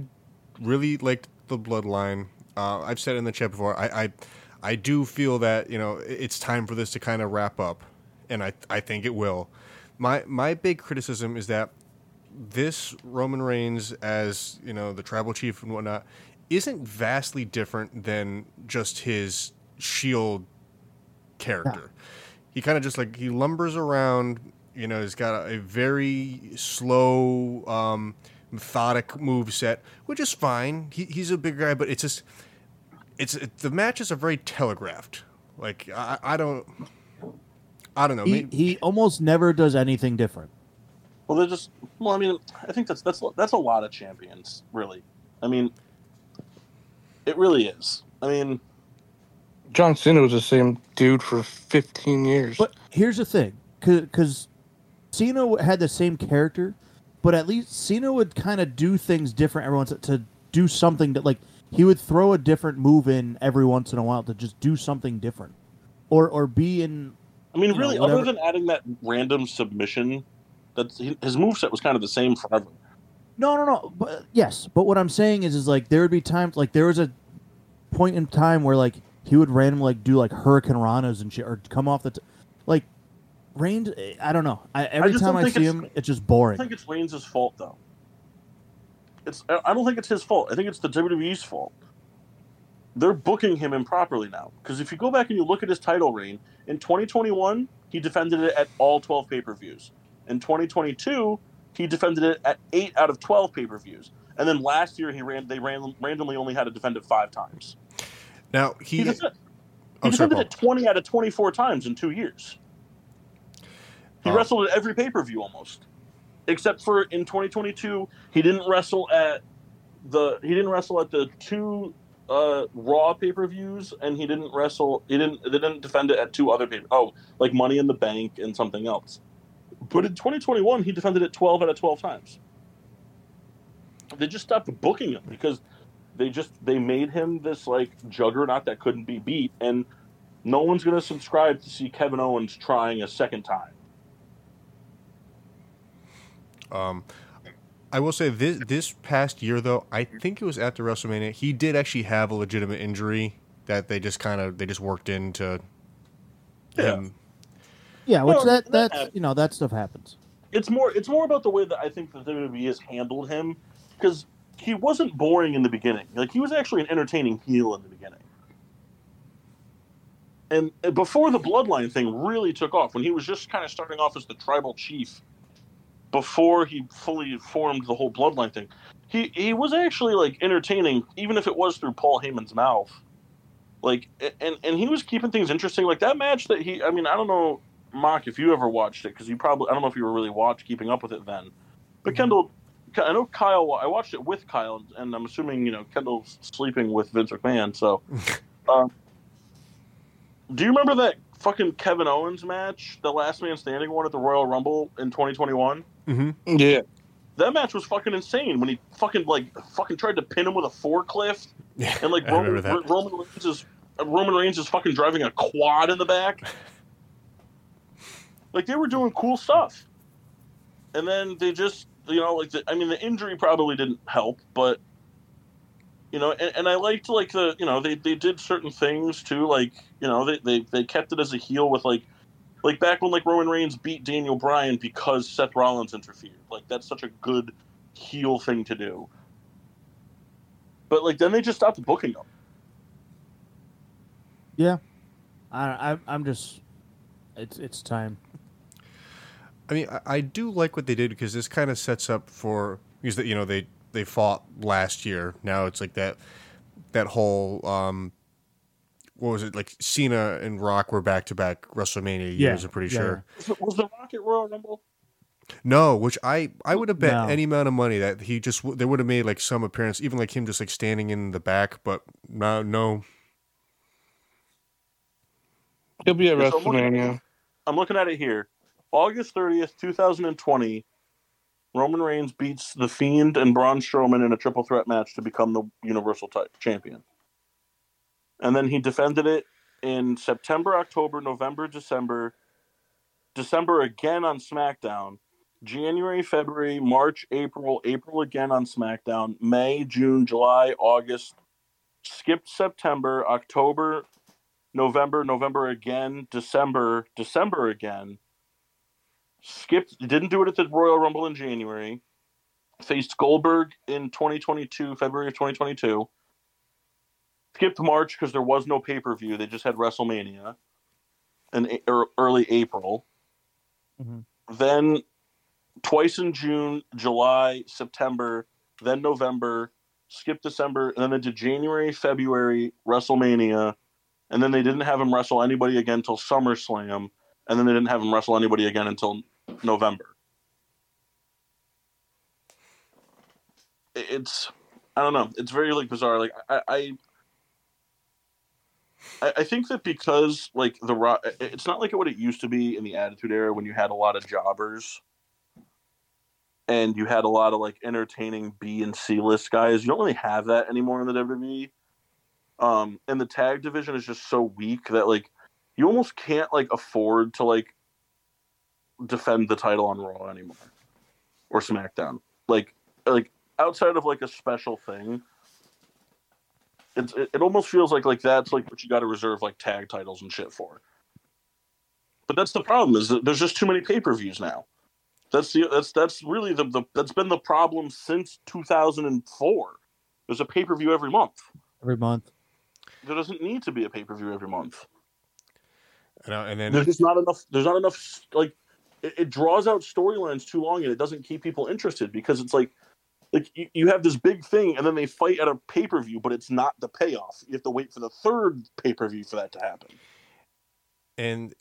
really liked the Bloodline. Uh, I've said in the chat before. I, I I do feel that you know it's time for this to kind of wrap up, and I I think it will. My my big criticism is that this Roman Reigns as you know the tribal chief and whatnot isn't vastly different than just his Shield character. He kind of just like he lumbers around. You know, he's got a, a very slow, um, methodic move set, which is fine. He, he's a big guy, but it's just it's it, the matches are very telegraphed. Like I, I don't, I don't know. He maybe- he almost never does anything different. Well, they're just. Well, I mean, I think that's that's that's a lot of champions, really. I mean, it really is. I mean, John Cena was the same dude for 15 years. But here's the thing, because Cena had the same character, but at least Cena would kind of do things different every once to do something that like he would throw a different move in every once in a while to just do something different, or or be in. I mean, You know, really, other than adding that random submission, that's his moveset was kind of the same forever. No, no, no. But yes, but what I'm saying is, is like there would be times like there was a point in time where like he would randomly like do like Hurricane Ranas and shit, or come off the t- like. Reigns, I don't know. I, every just time I see him, it's just I boring. don't think it's Reigns' fault, though. It's I don't think it's his fault. I think it's the WWE's fault. They're booking him improperly now. Because if you go back and you look at his title reign in 2021, he defended it at all 12 pay per views. In 2022, he defended it at eight out of 12 pay per views. And then last year, he ran. They ran, randomly only had to defend it five times. now he. He, he Oh, defended Paul. it 20 out of 24 times in two years. He Oh. wrestled at every pay per view almost, except for in 2022 he didn't wrestle at the he didn't wrestle at the two uh, Raw pay per views, and he didn't wrestle. He didn't they didn't defend it at two other pay. Oh, like Money in the Bank and something else. But in 2021 he defended it 12 out of 12 times. They just stopped booking him because they just they made him this like juggernaut that couldn't be beat, and no one's going to subscribe to see Kevin Owens trying a second time. Um, I will say this this past year though, I think it was after WrestleMania, he did actually have a legitimate injury that they just kind of they just worked into Yeah. him. Yeah, which that that that's happens. you know that stuff happens. It's more it's more about the way that I think the WWE has handled him because he wasn't boring in the beginning. Like he was actually an entertaining heel in the beginning. And uh, before the bloodline thing really took off, when he was just kind of starting off as the tribal chief, before he fully formed the whole bloodline thing, he he was actually like entertaining, even if it was through Paul Heyman's mouth. Like and and he was keeping things interesting. Like that match that he, I mean, I don't know, Mock, if you ever watched it because you probably I don't know if you were really watch keeping up with it then, but Kendall, I know Kyle. I watched it with Kyle, and I'm assuming you know Kendall's sleeping with Vince McMahon. So, uh, do you remember that fucking Kevin Owens match, the Last Man Standing one at the Royal Rumble in 2021? hmm yeah, That match was fucking insane when he fucking like fucking tried to pin him with a forklift, Yeah, and like Roman, remember. Roman Reigns is Roman Reigns is fucking driving a quad in the back. Like they were doing cool stuff, and then they just you know like the, I mean the injury probably didn't help, but You know, and, and I liked like the you know they, they did certain things too, like you know they, they they kept it as a heel with like like back when like Roman Reigns beat Daniel Bryan because Seth Rollins interfered. Like that's such a good heel thing to do. But like then they just stopped booking them. Yeah, I, I I'm just it's it's time. I mean, I, I do like what they did because this kind of sets up for because that you know they they fought last year. Now it's like that that whole um, what was it like? Cena and Rock were back to back WrestleMania years. Yeah, I'm pretty yeah, sure. Was, it- was the Rocket Royal Rumble? No, which I I would have bet No. any amount of money that he just they would have made like some appearance, even like him just like standing in the back. But no, no. He'll be at Yeah, so I'm looking- WrestleMania. I'm looking at it here. August 30th, 2020, Roman Reigns beats The Fiend and Braun Strowman in a triple threat match to become the Universal ti- Champion. And then he defended it in September, October, November, December, December again on SmackDown, January, February, March, April, April again on SmackDown, May, June, July, August, skipped September, October, November, November again, December, December again. Skipped, didn't do it at the Royal Rumble in January. Faced Goldberg in 2022, February of 2022. Skipped March because there was no pay per view. They just had WrestleMania in er- early April. Mhm. Then twice in June, July, September, then November, skipped December, and then they did January, February, WrestleMania, and then they didn't have him wrestle anybody again until SummerSlam, and then they didn't have him wrestle anybody again until November. It's I don't know. It's very like bizarre. Like I I, I- think that because like the Ro- it's not like what it used to be in the Attitude Era when you had a lot of jobbers. And you had a lot of like entertaining B and C list guys. You don't really have that anymore in the WWE um and the tag division is just so weak that like you almost can't like afford to like defend the title on Raw anymore or SmackDown. Like like outside of like a special thing, it's it, it almost feels like like that's like what you got to reserve like tag titles and shit for. But that's the problem is that there's just too many pay per views now. That's the that's that's really the, the that's been the problem since 2004. There's a pay per view every month Every month. there doesn't need to be a pay per view every month. And, uh, and then There's just not enough. There's not enough. Like it, it draws out storylines too long, and it doesn't keep people interested because it's like, like you, you have this big thing, and then they fight at a pay per view, but it's not the payoff. You have to wait for the third pay per view for that to happen. and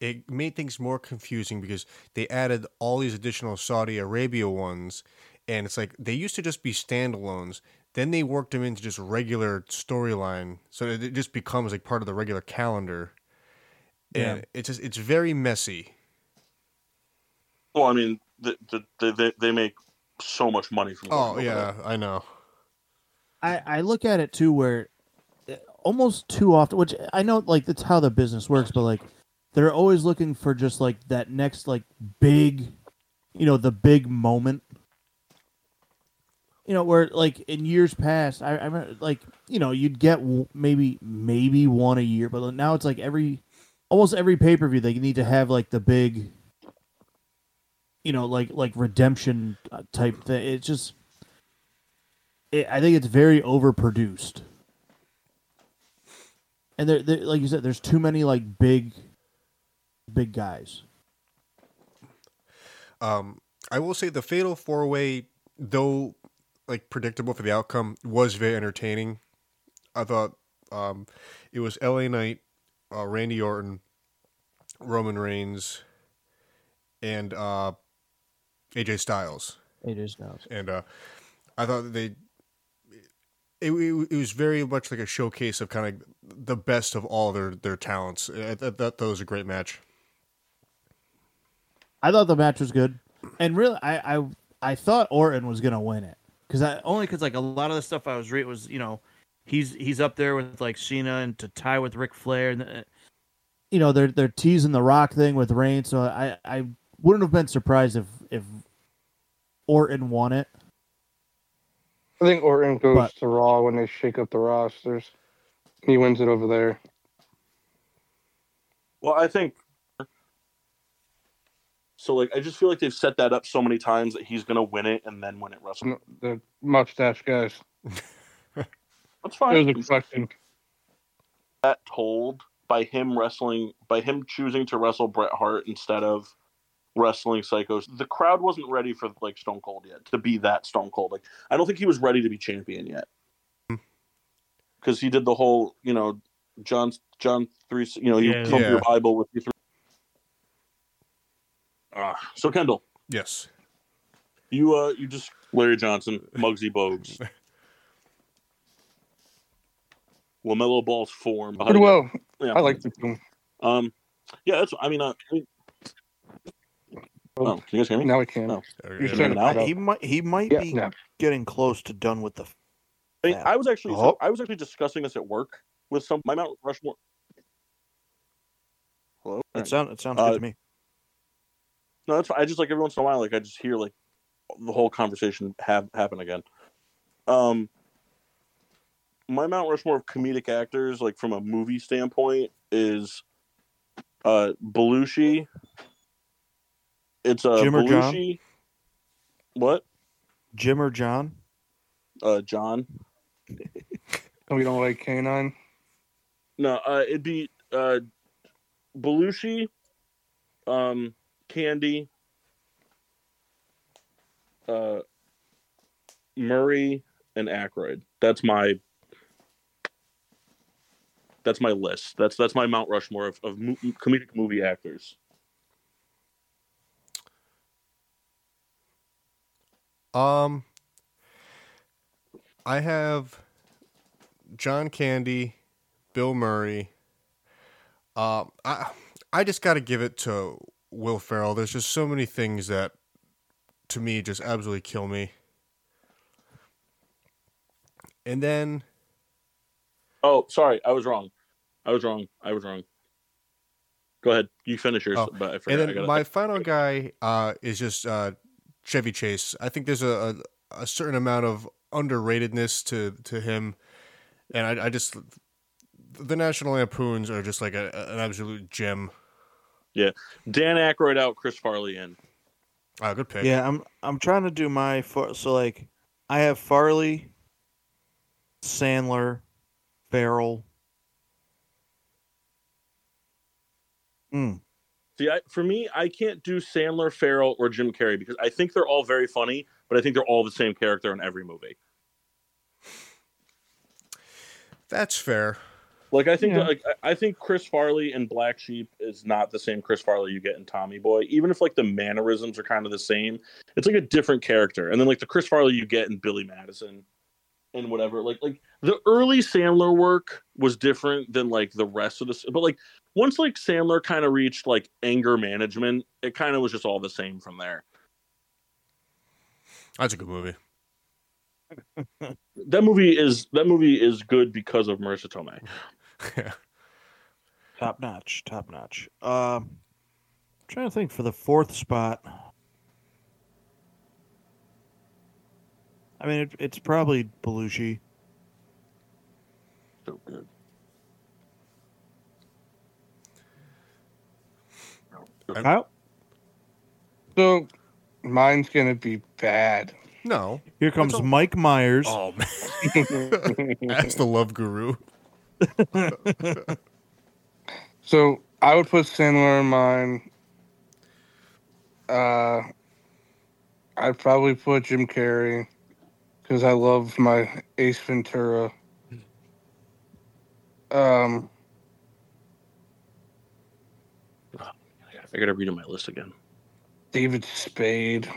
it made things more confusing because they added all these additional Saudi Arabia ones, and it's like they used to just be standalones. Then they worked them into just regular storyline, so it just becomes like part of the regular calendar. And Yeah. it's just it's very messy. Well, I mean, the, the, the, they they make so much money from. Oh going over yeah, I know. I, I look at it too where uh, almost too often which I know like that's how the business works but like they're always looking for just like that next like big you know the big moment you know where like in years past I, I remember like you know you'd get w- maybe maybe one a year but now it's like every almost every pay-per-view they need to have like the big you know like like redemption uh, type thing it's just it, I think it's very overproduced. And there, there, like you said, there's too many like big, big guys. Um, I will say the Fatal Four Way, though like predictable for the outcome, was very entertaining. I thought um, it was L.A. Knight, uh, Randy Orton, Roman Reigns, and uh, AJ Styles, AJ Styles. and uh, I thought that they. It, it, it was very much like a showcase of kind of the best of all their, their talents. I, I thought that was a great match. I thought the match was good, and really, I, I, I thought Orton was gonna win it because I only because like a lot of the stuff I was reading was you know, he's he's up there with like Cena and to tie with Ric Flair, and uh, you know they're they're teasing the Rock thing with Reigns, so I I wouldn't have been surprised if Orton won it. I think Orton goes But- to Raw when they shake up the rosters. He wins it over there. Well, I think so. Like, I just feel like they've set that up so many times that he's gonna win it and then win it Wrestle. The mustache guys. That's It fine. was a question. that told by him wrestling, by him choosing to wrestle Bret Hart instead of wrestling Psychos. The crowd wasn't ready for like Stone Cold yet to be that Stone Cold. Like, I don't think he was ready to be champion yet because he did the whole, you know, John John three. You know, you Yeah. thump Yeah. your Bible with your three. Uh, so Kendall, Yes. you uh, you just Larry Johnson, Muggsy Bogues. Lamelo Ball's form. Pretty well. Yeah. I like the team. Um, yeah, that's. I mean, uh, I mean- oh, can you guys hear me? Now we can. No. You're Okay. saying He might he might Yeah, be yeah. getting close to done with the. I, mean, I was actually Oh. I was actually discussing this at work with some my Mount Rushmore. Hello. It sounds it sounds Uh, good to me. No, that's fine. I just like every once in a while, like I just hear like the whole conversation have happen again. Um, my Mount Rushmore of comedic actors, like from a movie standpoint, is uh Belushi. It's uh Jim or John? What? Jim or John? Uh, John. Oh, we don't like canine. No, uh, it'd be uh, Belushi, um, Candy, uh, Murray, and Aykroyd. That's my. That's my list. That's that's my Mount Rushmore of, of mo- comedic movie actors. Um, I have John Candy, Bill Murray. Um, I I just got to give it to Will Ferrell. There's just so many things that, to me, just absolutely kill me. And then, Oh, sorry, I was wrong. I was wrong. I was wrong. Go ahead. You finish yours. Oh, but I forgot. and then my final guy uh, is just uh, Chevy Chase. I think there's a, a, a certain amount of underratedness to to him, and I, I just the National Lampoons are just like a, an absolute gem. Yeah, Dan Aykroyd out, Chris Farley in. Ah, good pick. Yeah, I'm I'm trying to do my Far- so like I have Farley, Sandler, Ferrell. Hmm. See, I, for me, I can't do Sandler, Ferrell, or Jim Carrey because I think they're all very funny, but I think they're all the same character in every movie. that's fair. Like I think, Yeah. like I I think Chris Farley in Black Sheep is not the same Chris Farley you get in Tommy Boy. Even if like the mannerisms are kind of the same, it's like a different character. And then like the Chris Farley you get in Billy Madison, and whatever. Like like the early Sandler work was different than like the rest of this. But like once like Sandler kind of reached like anger management, it kind of was just all the same from there. That's a good movie. That movie is that movie is good because of Marisa Tomei. Top notch, top notch. Um, trying to think for the fourth spot. I mean, it, it's probably Belushi. So good. Kyle? So mine's gonna be bad. no. Here comes all- Mike Myers. Oh man, that's the love guru. So I would put Sandler in mine. Uh, I'd probably put Jim Carrey because I love my Ace Ventura. Um, I gotta read on my list again. David Spade.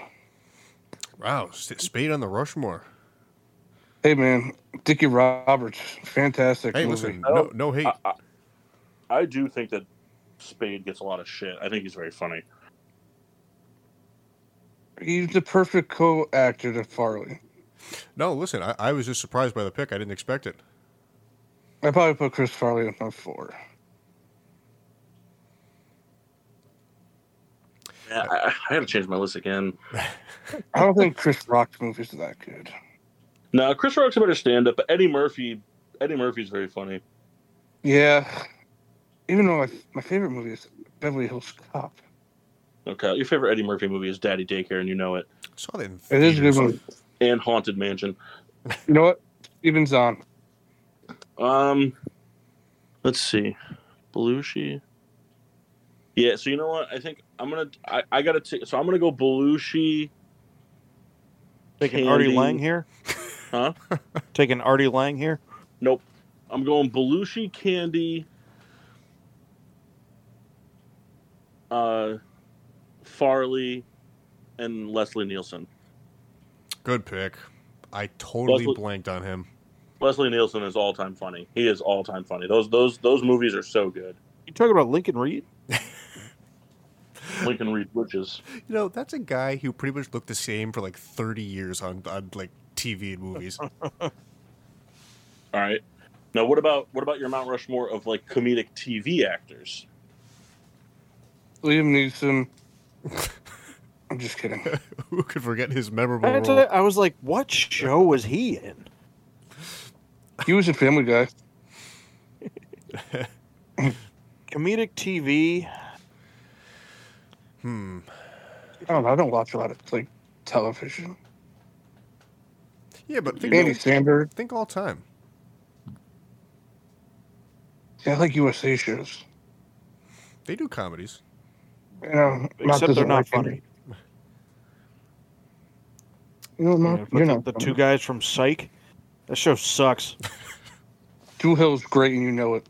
Wow, Spade on the Rushmore. Hey man, Dickie Roberts, fantastic Hey, movie. listen, no, no hate. I, I, I do think that Spade gets a lot of shit. I think he's very funny. He's the perfect co-actor to Farley. No, listen, I, I was just surprised by the pick. I didn't expect it. I probably put Chris Farley at my four. Yeah, I, I gotta change my list again. I don't think Chris Rock's movies are that good. No, Chris Rock's a better stand-up, but Eddie Murphy, Eddie Murphy's very funny. Yeah. Even though my, my favorite movie is Beverly Hills Cop. Okay, your favorite Eddie Murphy movie is Daddy Daycare, and you know it, saw that in It is a good movie. and Haunted Mansion. You know what? Steven Zahn. Um, let's see, Belushi. Yeah, so you know what? I think I'm gonna. I, I gotta take. So I'm gonna go Belushi. Taking Artie Candy. Lange here. Huh? Taking Artie Lange here. Nope. I'm going Belushi, Candy, uh, Farley, and Leslie Nielsen. Good pick. I totally Leslie- blanked on him. Leslie Nielsen is all time funny. He is all time funny. Those those those movies are so good. You talking about Lincoln Reed? Lincoln Reed Witches. You know, that's a guy who pretty much looked the same for like 30 years on, on like TV and movies. All right. Now, what about what about your Mount Rushmore of like comedic TV actors? Liam Neeson. I'm just kidding. who could forget his memorable I, role? to- I was like, what show was he in? He was in Family Guy. Comedic TV. Hmm. I don't know. I don't watch a lot of like television. Yeah, but think, Andy all, Samberg. think all time. Yeah, I like USA shows. They do comedies. You know, Except they're doesn't not like funny. any. You know, Mark, Yeah, but you're the, not. the funny. two guys from Psych. That show sucks. Dulé Hill's great, and you know it.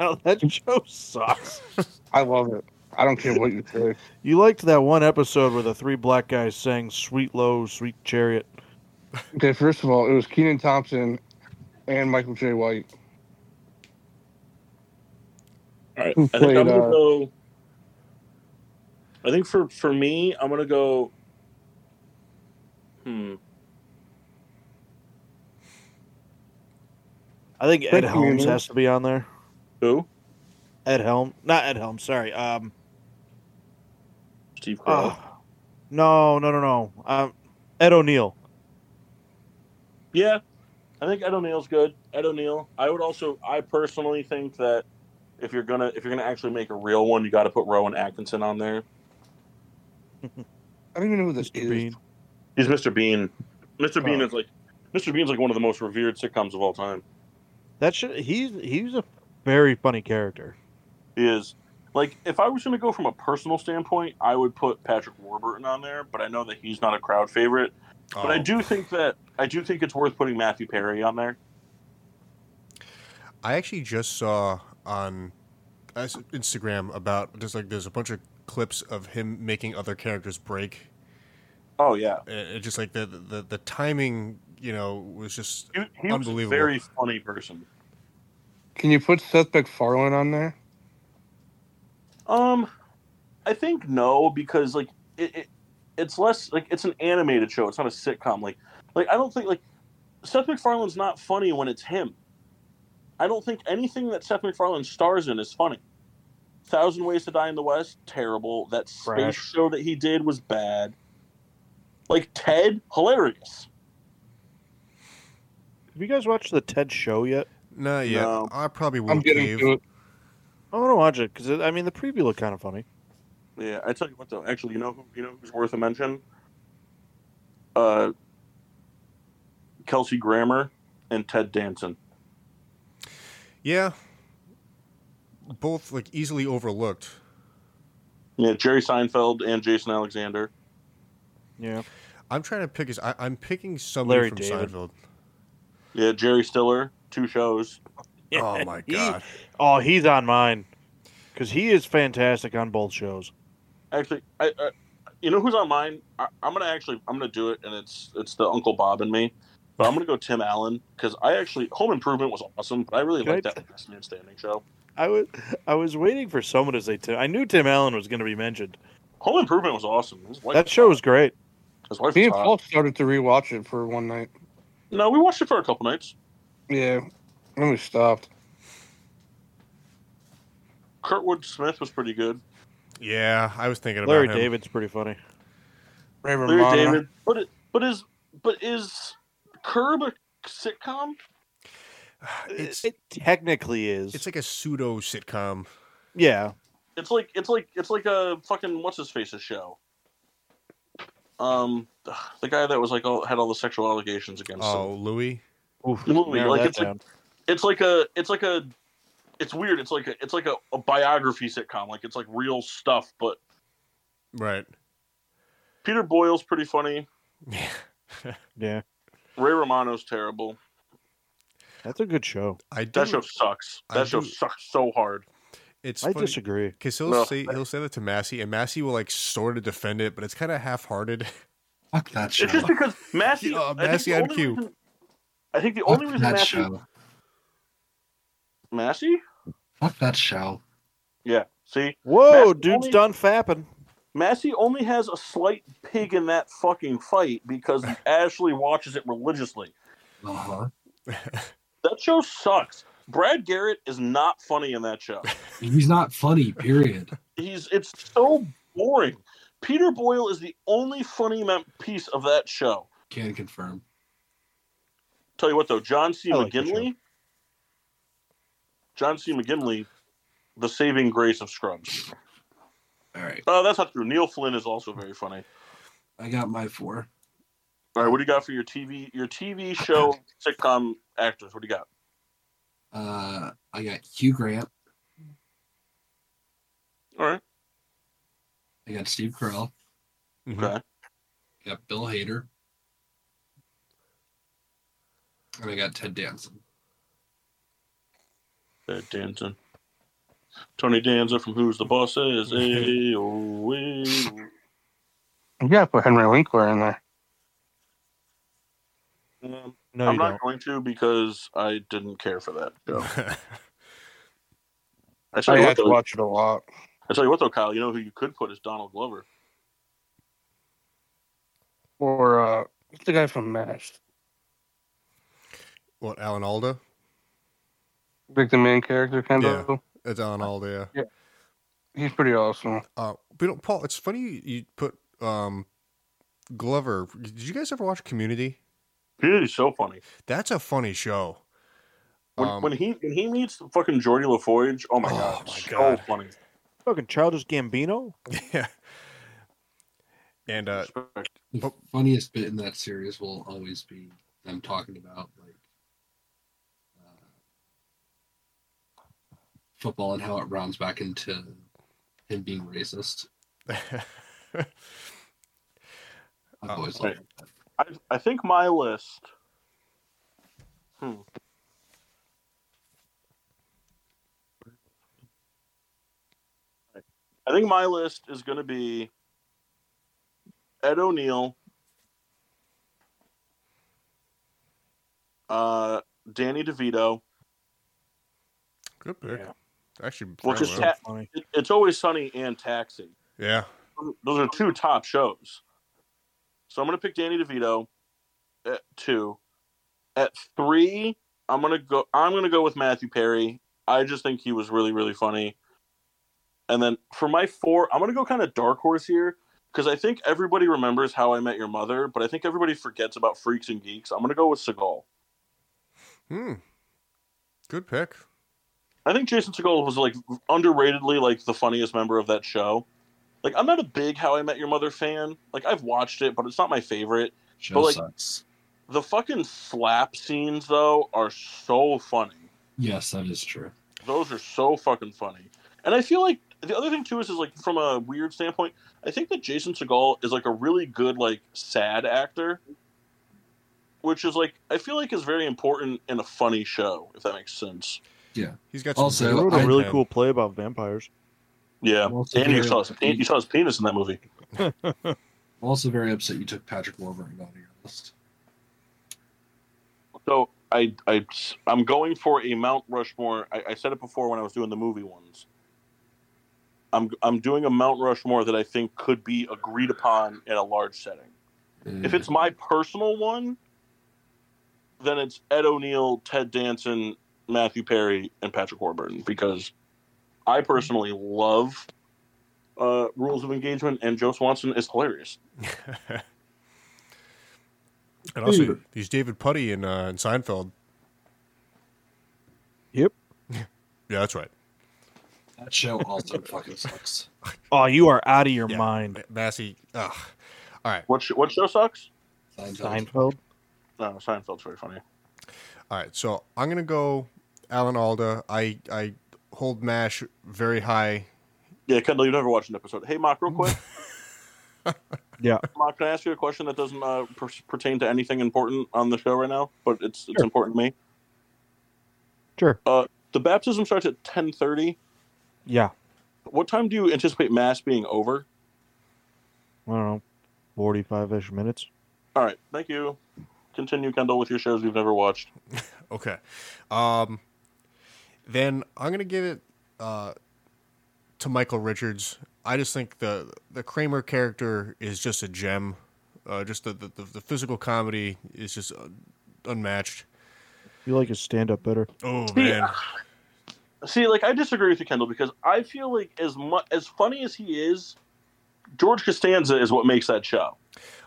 Oh, that show sucks. I love it. I don't care what you say. You liked that one episode where the three black guys sang "Sweet Low, Sweet Chariot." Okay, first of all, it was Kenan Thompson and Michael Jai White. All right. Who I think played, I'm gonna uh, go. I think for for me, I'm gonna go. Hmm. I think Ed Thank Helms Ian. has to be on there. Who? Ed Helm, not Ed Helms. Sorry. Um. Steve Carell. Oh, no, no, no, no. Um, Ed O'Neill. Yeah, I think Ed O'Neill's good. Ed O'Neill. I would also. I personally think that if you're gonna if you're gonna actually make a real one, you got to put Rowan Atkinson on there. I don't even know who this Mr. is. Bean. He's Mr. Bean. Mr. Bean Oh. is like Mr. Bean's like one of the most revered sitcoms of all time. That should. He's he's a very funny character. He is. Like, if I was going to go from a personal standpoint, I would put Patrick Warburton on there, but I know that he's not a crowd favorite. But I Oh. do think that I do think it's worth putting Matthew Perry on there. I actually just saw on uh, Instagram about just like there's a bunch of clips of him making other characters break. Oh yeah, And it just like the, the the timing, you know, was just he, he was a very funny person. Can you put Seth MacFarlane on there? Um, I think no because like it, it it's less like it's an animated show. It's not a sitcom. Like like I don't think like Seth MacFarlane's not funny when it's him. I don't think anything that Seth MacFarlane stars in is funny. Thousand Ways to Die in the West, terrible. That space Trash. show that he did was bad. Like Ted, hilarious. Have you guys watched the Ted Show yet? not yet. No. I probably will I'm getting cave. to it. I want to watch it because I mean the preview looked kind of funny. Yeah, I tell you what though. Actually, you know who you know who's worth a mention? Uh, Kelsey Grammer and Ted Danson. Yeah. Both like easily overlooked. Yeah, Jerry Seinfeld and Jason Alexander. Yeah. I'm trying to pick his. I, I'm picking somebody Larry from David. Seinfeld. Yeah, Jerry Stiller, two shows. Oh my He- god. oh, he's on mine because he is fantastic on both shows. Actually, I, I you know who's on mine? I, I'm gonna actually I'm gonna do it, and it's it's the Uncle Bob and me. But I'm gonna go Tim Allen because I actually Home Improvement was awesome, but I really Can I like that Last Man Standing show. I was I was waiting for someone to say Tim. I knew Tim Allen was going to be mentioned. Home Improvement was awesome. That show hot. was great. His wife Me was and hot. Paul started to rewatch it for one night. No, we watched it for a couple nights. Yeah, then we stopped. Kurtwood Smith was pretty good. Yeah, I was thinking about it. Larry him. David's pretty funny. Ray Larry Romano. David, but it, but his but is Curb a sitcom? It's it technically is. it's like a pseudo sitcom. yeah. It's like it's like it's like a fucking what's his face's show. Um, the guy that was like all, had all the sexual allegations against Oh, him. Louis. Oof, Movie, narrow like, that it's like- down. It's like a it's like a it's weird. It's like a it's like a, a biography sitcom. Like it's like real stuff. But Right. Peter Boyle's pretty funny. yeah, yeah. Ray Romano's terrible. that's a good show. I do. That show sucks. I That show do- sucks so hard. It's I funny disagree. because he'll No. say he'll say that to Massey, and Massey will like sort of defend it, but it's kind of half-hearted. Fuck that show. It's just because Massey. Yeah, I think Massey the on cue. I think the only reason Massey show. Massey. Fuck that show. Yeah. See, Whoa, Matt dude's only- done fapping. Massey only has a slight pig in that fucking fight because Ashley watches it religiously. Uh-huh. That show sucks. Brad Garrett is not funny in that show. He's not funny, period. He's it's so boring. Peter Boyle is the only funny piece of that show. Can confirm. Tell you what though, John C. I like McGinley. John C. McGinley, the saving grace of Scrubs. All right. Oh, that's not true. Neil Flynn is also very funny. I got my four. All right, what do you got for your TV your TV show sitcom actors? What do you got? Uh, I got Hugh Grant. All right, I got Steve Carell. Mhm. okay. I got Bill Hader. And I got Ted Danson. Ted Danson. Tony Danza from Who's the Boss is a oh, You gotta put Henry Winkler in there. um, No, I'm not don't. going to because I didn't care for that show. I I tell you what, had to watch it a lot. I tell you what though, Kyle. You know who you could put is Donald Glover. Or uh, what's the guy from MASH? what Alan Alda? Like the main character, kind of. It's Alan Alda. Yeah. He's pretty awesome. Uh, but you know, Paul, it's funny you, you put um, Glover. Did you guys ever watch Community? He's so funny. That's a funny show. When, Um, when he when he meets fucking Geordi La Forge, oh my Oh, god, my so God. funny. Fucking childish Gambino. yeah. And uh, The funniest bit in that series will always be them talking about like football and how it rounds back into him being racist. I've always okay. loved that. I I think my list. Hmm. I think my list is going to be Ed O'Neill, uh, Danny DeVito. good pick. Yeah. Actually, Well, very just well. ta- Funny. It- It's always Sunny and Taxi. yeah. Those are two top shows. So I'm going to pick Danny DeVito at two. At three, I'm going to go. I'm going to go with Matthew Perry. I just think he was really, really funny. And then for my four, I'm going to go kind of dark horse here because I think everybody remembers How I Met Your Mother, but I think everybody forgets about Freaks and Geeks. I'm going to go with Segel. Hmm. Good pick. I think Jason Segel was like underratedly like the funniest member of that show. Like I'm not a big How I Met Your Mother fan. Like I've watched it, but it's not my favorite. Show But, like- sucks. The fucking slap scenes though are so funny. Yes, that is true. Those are so fucking funny. And I feel like the other thing too is is like from a weird standpoint, I think that Jason Segel is like a really good like sad actor. Which is like I feel like is very important in a funny show, if that makes sense. Yeah, he's got some Also, He wrote a I- really content. cool play about vampires. Yeah. Also And you saw his you saw his penis in that movie. I'm also very upset you took Patrick Warburton out of your list. So I I I'm going for a Mount Rushmore. I, I said it before when I was doing the movie ones. I'm I'm doing a Mount Rushmore that I think could be agreed upon in a large setting. If mm. it's my personal one, then it's Ed O'Neill, Ted Danson, Matthew Perry, and Patrick Warburton because I personally love uh, Rules of Engagement, and Joe Swanson is hilarious. And also, Dude. he's David Puddy in, uh, in Seinfeld. Yep. Yeah, that's right. That show also fucking sucks. Oh, you are out of your Yeah. mind. Massey. Ugh. All right. What sh- what show sucks? Seinfeld. Seinfeld. No, Seinfeld's very funny. All right. So I'm gonna go Alan Alda. I I hold Mash very high. Yeah, Kendall, you've never watched an episode. Hey, Mark, real quick. Yeah. Mark, can I ask you a question that doesn't uh, per- pertain to anything important on the show right now, but it's it's Sure. important to me. Sure. The baptism starts at ten thirty. Yeah. What time do you anticipate mass being over? I don't know. Forty-five ish minutes. All right, thank you. Continue, Kendall, with your shows you've never watched. Okay. Um. Then I'm gonna give it uh, to Michael Richards. I just think the the Kramer character is just a gem. Uh, just the, the the physical comedy is just uh, unmatched. You like his stand-up better? Oh See, man. See, like I disagree with you, Kendall, because I feel like as much as funny as he is, George Costanza is what makes that show.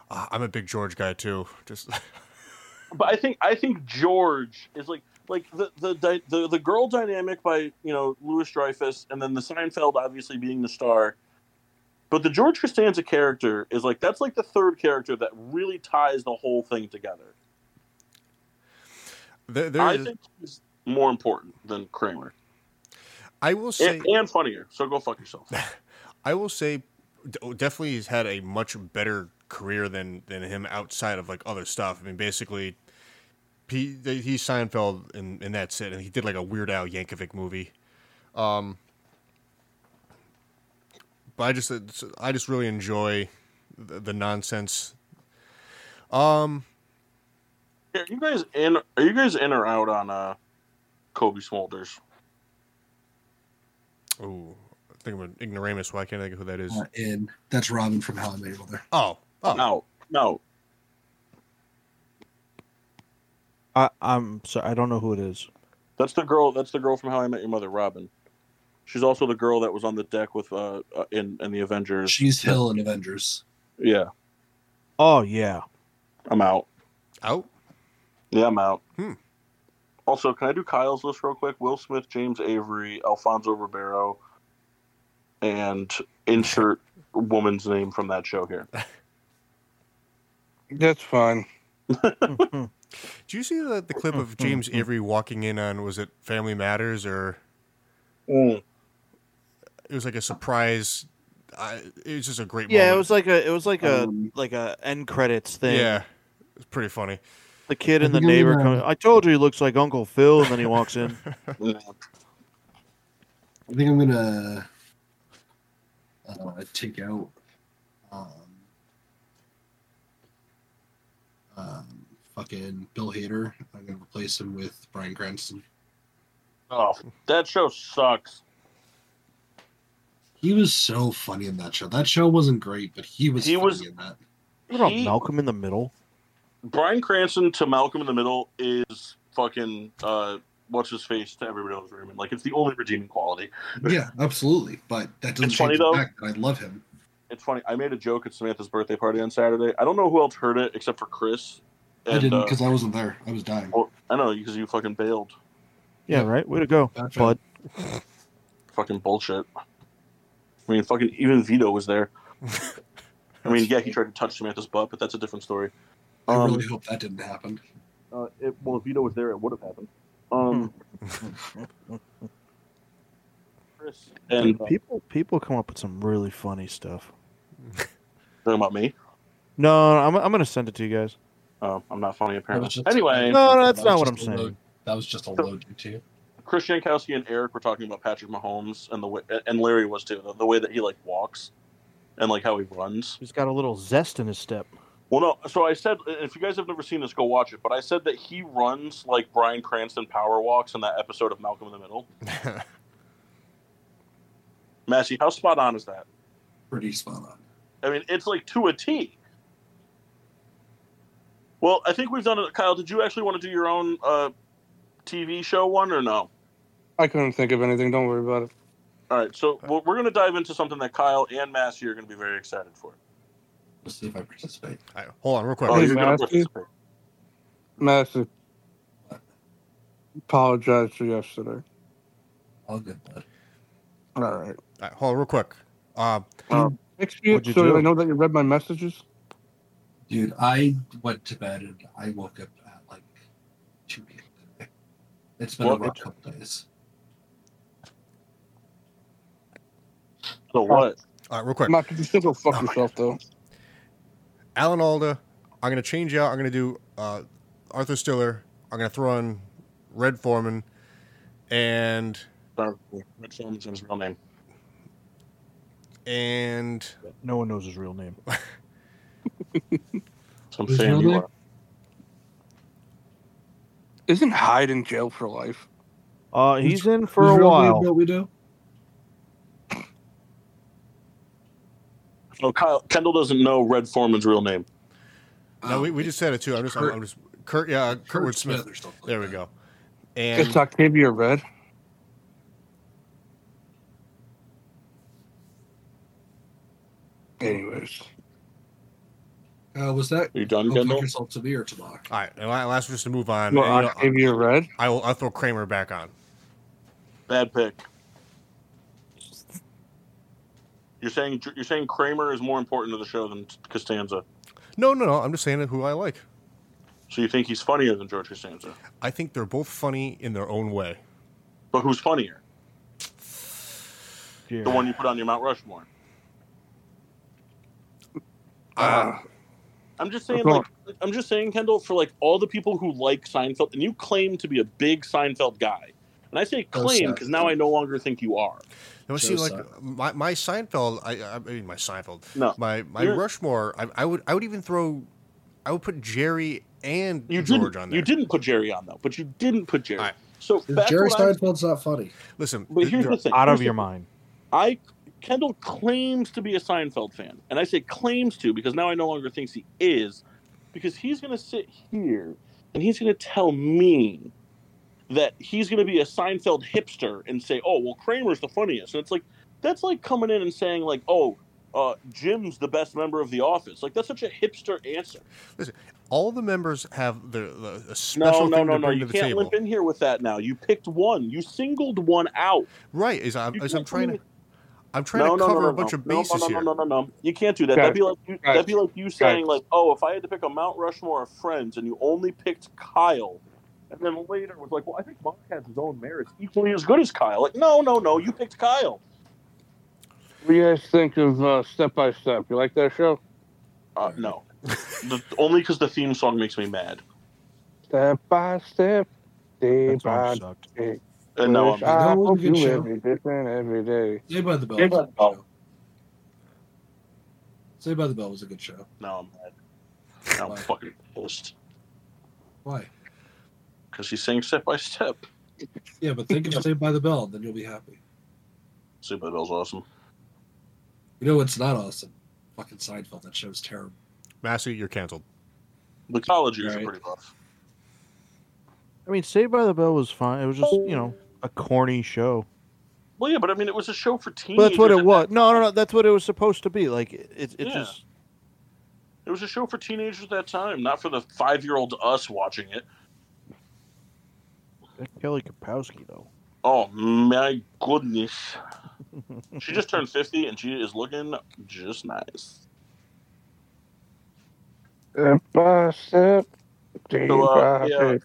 Uh, I'm a big George guy too. Just But I think I think George is like like the the the the, girl dynamic by you know Louis Dreyfus, and then the Seinfeld obviously being the star. But the George Costanza character is like that's like the third character that really ties the whole thing together. there, there I is- think he's more important than Kramer I will say and, and funnier. So go fuck yourself. I will say oh, definitely he's had a much better career than than him outside of like other stuff. I mean, basically, he he's Seinfeld and and that's it. And he did like a Weird Al Yankovic movie. Um, but I just I just really enjoy the, the nonsense. Um, Are you guys in? Are you guys in or out on uh, Cobie Smulders? ooh, I think I'm an ignoramus. Why can't I think of who that is? Uh, and that's Robin from How I Met Your Mother. Oh, oh, No, no. I, I'm sorry. I don't know who it is. That's the girl. That's the girl from How I Met Your Mother, Robin. She's also the girl that was on the deck with uh, uh in in the Avengers. She's Hill in Avengers. Yeah, Oh yeah. I'm out. out. Yeah, I'm out. Hmm. Also, can I do Kyle's list real quick? Will Smith, James Avery, Alfonso Ribeiro, and insert woman's name from that show here. That's fine. Did you see the, the clip of James Avery walking in on was it Family Matters or it was like a surprise? I, it was just a great. yeah, it was like a it was like a Um, like a end credits thing. Yeah, it's pretty funny. The kid and the neighbor gonna- come. I told you he looks like Uncle Phil, and then he walks in. I think I'm gonna uh, take out um, um, fucking Bill Hader. I'm gonna replace him with Bryan Cranston. Oh, that show sucks. He was so funny in that show. That show wasn't great, but he was He funny was- in that. What about He- Malcolm in the Middle? Bryan Cranston to Malcolm in the Middle is fucking uh, what's his face to everybody else Raymond. Like it's the only redeeming quality. Yeah, absolutely. But that doesn't It's funny, change the though. fact that I love him. It's funny. I made a joke at Samantha's birthday party on Saturday. I don't know who else heard it except for Chris. I didn't uh, because I wasn't there. I was dying. well, I know because you fucking bailed. Yeah, Yeah. right. Way to go, Bad bud. Fucking bullshit. I mean, fucking even Vito was there. I mean, yeah, he tried to touch Samantha's butt, but that's a different story. I Um, really hope that didn't happen. Uh, it, well, if Vito was there, it would have happened. Um, Chris and uh, people people come up with some really funny stuff. talking about me. No, I'm I'm gonna send it to you guys. Oh, I'm not funny apparently. just- Anyway, No, no, that's That not what I'm saying. load- That was just a load too. Chris Jankowski and Eric were talking about Patrick Mahomes and the way, and Larry was too, the, the way that he like walks and like how he runs. He's got a little zest in his step. Well, no. So I said, if you guys have never seen this, go watch it. But I said that he runs like Bryan Cranston power walks in that episode of Malcolm in the Middle. Massey, how spot on is that? Pretty spot on. I mean, it's like to a T. Well, I think we've done it. Kyle, did you actually want to do your own uh, TV show one or no? I couldn't think of anything. Don't worry about it. All right, so we're we're going to dive into something that Kyle and Massey are going to be very excited for. Let's see if I participate. All right, hold on, real quick. Oh, Hey, you're going to Massey? participate. Massive. Apologize for yesterday. All good, bud. All right. All right, hold on, real quick. Uh, Next year, What'd so do? I know that you read my messages. Dude, I went to bed and I woke up at like 2 p.m. It's been What? a rough couple days. So what? all right, real quick. Matt, you still go fuck Oh yourself though. Alan Alda. I'm gonna change out. I'm gonna do uh, Arthur Stiller. I'm gonna throw in Red Foreman, and Sorry, Red Foreman's his real name. and No one knows his real name. Some Who's fan real you name? are. Isn't Hyde in jail for life? Uh, he's in for Who's a while. What we do? Oh, Kyle Kendall doesn't know Red Foreman's real name. no, we, we just said it too. I'm just I'm, I'm just Kurt. Yeah, Kurtwood Smith. or something like There we that. go. And it's And Octavia Red. Anyways, Uh, was that Are you done, go fuck Kendall? yourself to me or to Mark? all right, and la- last just to move on. well, and, you know, Octavia Red. I will. I'll throw Kramer back on. Bad pick. You're saying you're saying Kramer is more important to the show than Costanza. No, no, no. I'm just saying who I like. So you think he's funnier than George Costanza? I think they're both funny in their own way. But who's funnier? Yeah. The one you put on your Mount Rushmore. Uh, I'm just saying, like, I'm just saying, Kendall, for like all the people who like Seinfeld, and you claim to be a big Seinfeld guy, and I say claim because now I no longer think you are. no, see, like my, my Seinfeld. I, I mean, my Seinfeld. No, My my You're- Rushmore. I, I would I would even throw. I would put Jerry and you George didn't. on there. You didn't put Jerry on though, but you didn't put Jerry. All right. So Jerry when I- Seinfeld's not funny. Listen, But here's the thing. Out here's of your the- mind. I Kendall claims to be a Seinfeld fan, and I say claims to because now I no longer thinks he is, because he's going to sit here and he's going to tell me that he's going to be a Seinfeld hipster and say, "Oh, well, Kramer's the funniest," and it's like that's like coming in and saying like, "Oh." Uh, Jim's the best member of the office. Like that's such a hipster answer. Listen, all the members have their the, a No, special no, thing no, to no. bring You to the can't table. limp in here with that now. You picked one. You singled one out. Right? As I'm, You is I'm trying to I'm trying no, to cover no, no, a bunch no. of bases no, no, here. No, no, no, no. You can't do that. Guys, that'd be like you, guys, that'd be like you saying guys. like, oh, if I had to pick a Mount Rushmore of friends and you only picked Kyle, and then later was like, well, I think Mark has his own merits equally as good as Kyle. Like, no, no, no. You picked Kyle. What do you guys think of uh, Step by Step? You like that show? Uh, no, the, only because the theme song makes me mad. Step by step, day That by song sucked. day. And no, I'm, I That was a good you show. every different every day. Saved by the Bell. Saved was by a the good Bell. show. Saved by the Bell was a good show. now I'm mad. Now I'm Why? fucking pissed Why? because he's saying step by step. Yeah, but think of Saved by the Bell, then you'll be happy. Super the Bell's awesome. You know what's not awesome? Fucking Seinfeld. That show's terrible. Massey, you're canceled. The college years Right. are pretty rough. I mean, Saved by the Bell was fine. It was just you know a corny show. Well, yeah, but I mean, it was a show for teenagers. But that's what it was. that No, no, no. That's what it was supposed to be. Like it, it, it Yeah. just It was a show for teenagers at that time, not for the five-year-old us watching it. that Kelly Kapowski though. Oh my goodness, she just turned fifty and she is looking just nice. Step by step, So, uh, yeah.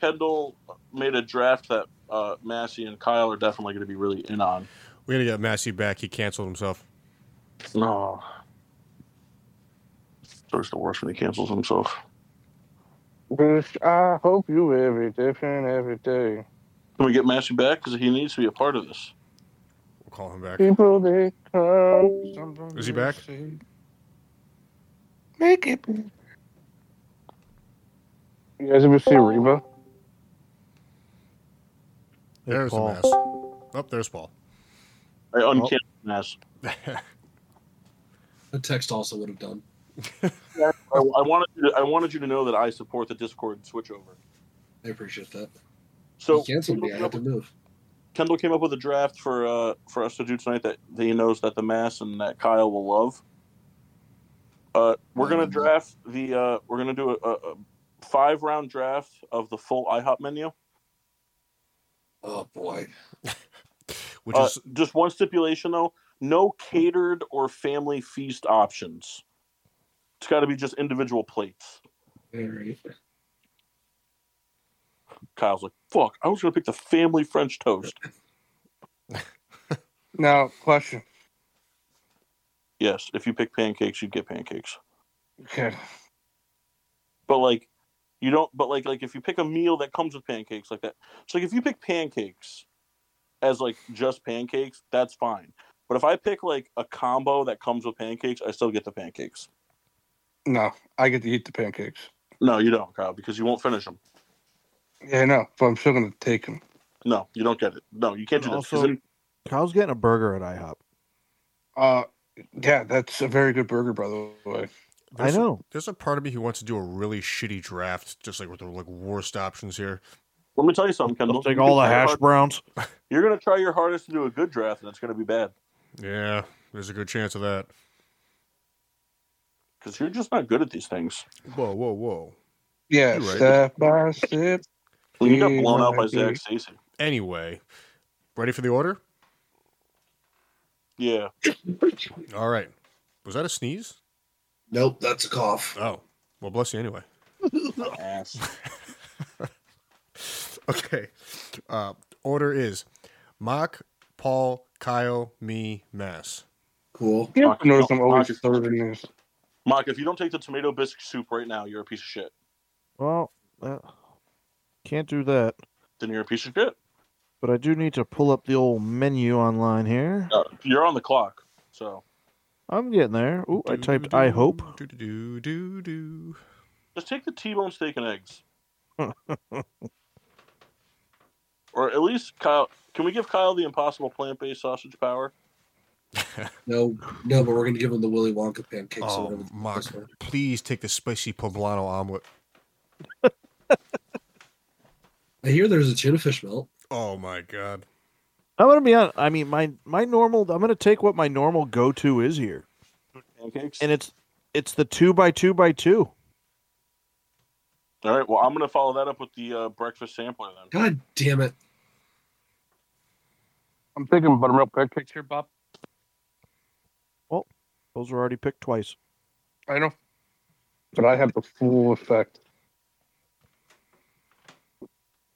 Kendall made a draft that uh, Massey and Kyle are definitely going to be really in on. We gotta get Massey back. He canceled himself. No, it's the worst when he cancels himself. Wish I hope you every different every day. Can we get Massey back because he needs to be a part of this? We'll call him back. People they come. sometimes Is he back? Make it. You guys ever see Reba? Hey, There's Paul. the mass. Oh, there's Paul. I uncanceled Mass. The text also would have done. I, I wanted you to, I wanted you to know that I support the Discord switchover. I appreciate that. So he canceled me. I had to move. Kendall came up with a draft for uh, for us to do tonight that, that he knows that the mass and that Kyle will love. Uh, we're gonna Mhm. draft the. Uh, we're gonna do a, a, five round draft of the full IHOP menu. Oh boy. Which Uh, is just one stipulation though: no catered or family feast options. It's got to be just individual plates. All right. Kyle's like, "Fuck! I was gonna pick the family French toast." Now, question. Yes, if you pick pancakes, you get pancakes. Okay. But like, you don't. But like, like if you pick a meal that comes with pancakes like that, so like if you pick pancakes as like just pancakes, that's fine. But if I pick like a combo that comes with pancakes, I still get the pancakes. No, I get to eat the pancakes. No, you don't, Kyle, because you won't finish them. Yeah, I know, but I'm still gonna take them. No, you don't get it. No, you can't do that. 'cause Also- then- Kyle's getting a burger at IHOP. Uh, yeah, that's a very good burger, by the way. I there's a- know. there's a part of me who wants to do a really shitty draft, just like with the like worst options here. let me tell you something, Kendall. Let's take all the can try your hash hard- browns. You're gonna try your hardest to do a good draft, and it's gonna be bad Yeah, there's a good chance of that. because you're just not good at these things. Whoa, whoa, whoa. Yeah, right. step by step. When you got blown out by Zach Stacy. Anyway, ready for the order? Yeah, All right. Was that a sneeze? Nope, that's a cough. Oh, well, bless you anyway. ass. Okay. Uh, order is Mock, Paul, Kyle, me, Mass. Cool. You Mark- notice I'm always Mark- third in this. Mark, if you don't take the tomato bisque soup right now, you're a piece of shit. Well, uh, can't do that. Then you're a piece of shit. But I do need to pull up the old menu online here. Uh, you're on the clock, so I'm getting there. Ooh, I typed I hope. Do, do, do, do. just take the T-bone steak and eggs, or at least Kyle. Can we give Kyle the impossible plant-based sausage power? No, no, but we're gonna give him the Willy Wonka pancakes. Oh, whatever Mark, please take the spicy poblano omelet. I hear there's a tuna fish melt. Oh my god. I'm gonna be on. I mean, my my normal. I'm gonna take what my normal go to is here, Pancakes. and it's it's the two by two by two. All right. Well, I'm gonna follow that up with the uh, breakfast sampler then. God damn it! I'm thinking buttermilk pancakes here, Bob. Well, those were already picked twice. I know, but I have the full effect.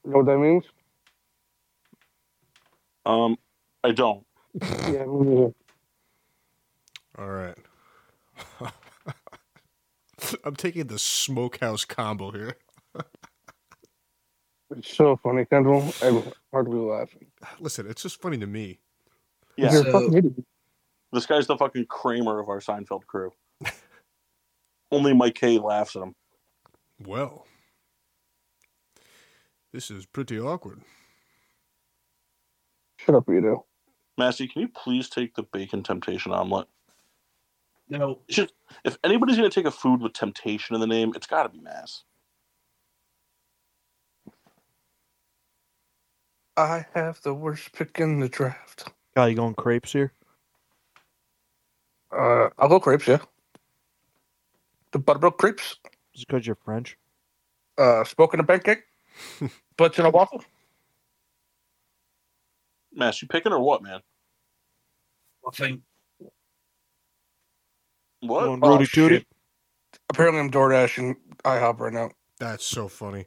You know what that means? Um, I don't. Yeah. All right. I'm taking the smokehouse combo here. It's so funny, Kendall. I'm hardly laughing. Listen, it's just funny to me. Yeah. You're a So- fucking idiot. This guy's the fucking Kramer of our Seinfeld crew. Only Mike K laughs at him. Well, this is pretty awkward. Shut up, Vito. Massey, can you please take the bacon temptation omelet? No, It's just, if anybody's going to take a food with temptation in the name, it's got to be Mass. I have the worst pick in the draft. Kyle, you going crepes here? Uh, I'll go crepes, yeah. The buttermilk crepes. Just because you're French. Uh, smoking a pancake. Butts in a waffle. Mass, you picking or what, man? nothing. What? Going Oh, Rooty Tooty. Apparently, I'm door dashing IHOP right now. That's so funny.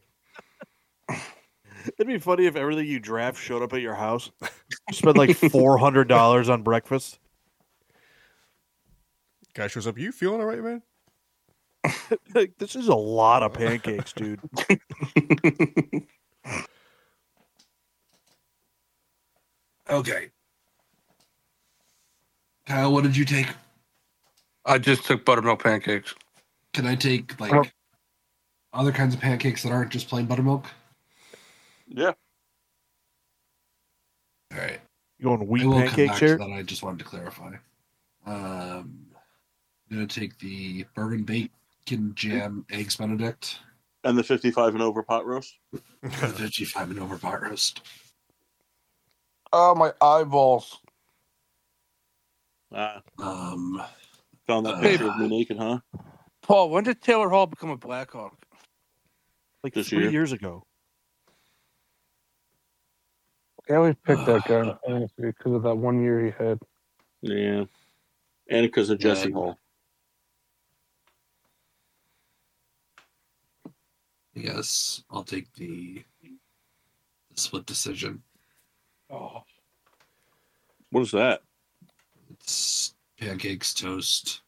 It'd be funny if everything you draft showed up at your house. Spend like four hundred dollars on breakfast. Guy shows up. You feeling all right, man? Like, this is a lot of pancakes, dude. Okay. Kyle, what did you take? I just took buttermilk pancakes. Can I take like Oh. other kinds of pancakes that aren't just plain buttermilk? Yeah. All right. You going I wheat will come pancakes back here? to that. I just wanted to clarify. Um, I'm gonna take the bourbon bacon jam eggs Benedict, And the 55 and over pot roast? the 55 and over pot roast. Oh, my eyeballs. Ah, Um, found that Uh, picture of me naked, huh? Paul, when did Taylor Hall become a Blackhawk? like This three year? years ago. I always picked that guy because of that one year he had. Yeah. And because of Jesse Yeah. Hall. Yes, I'll take the, the split decision. Oh, What is that? It's pancakes, toast,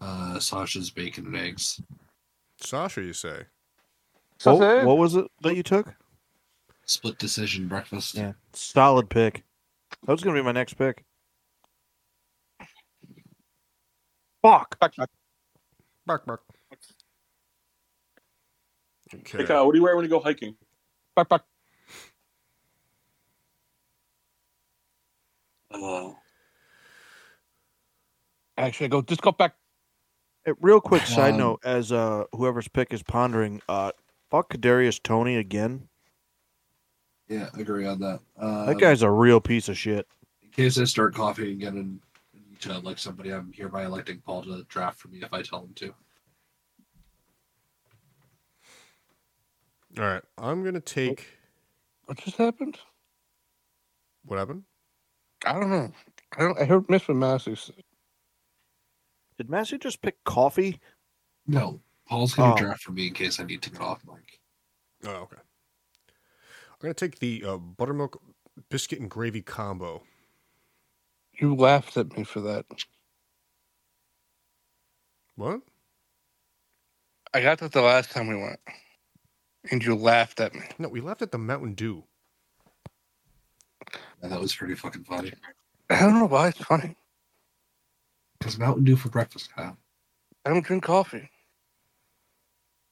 uh, Sasha's bacon and eggs. Sasha, you say? So What, what was it that you took? Split decision breakfast. Yeah, solid pick. That was gonna be my next pick. Fuck. Bark, bark. Okay. Hey, Kyle, what do you wear when you go hiking? Fuck, fuck. Oh. Actually, I go. Just go back. Uh, Real quick side Um, note, as uh whoever's pick is pondering, uh, fuck Kadarius Toney again. Yeah, agree on that. Uh, That guy's a real piece of shit. In case I start coughing again and and need to like somebody, I'm hereby electing Paul to draft for me if I tell him to. All right. I'm going to take. What just happened? What happened? I don't know. I don't. I heard Miss from Massey. Did Massey just pick coffee? No, Paul's gonna Oh. draft for me in case I need to get off mic. Oh, okay. I'm going to take the uh, buttermilk biscuit and gravy combo. You laughed at me for that. What? I got that the last time we went, and you laughed at me. No, we laughed at the Mountain Dew. Yeah, that was pretty fucking funny. I don't know why it's funny. Because Mountain Dew for breakfast, Kyle. I don't drink coffee.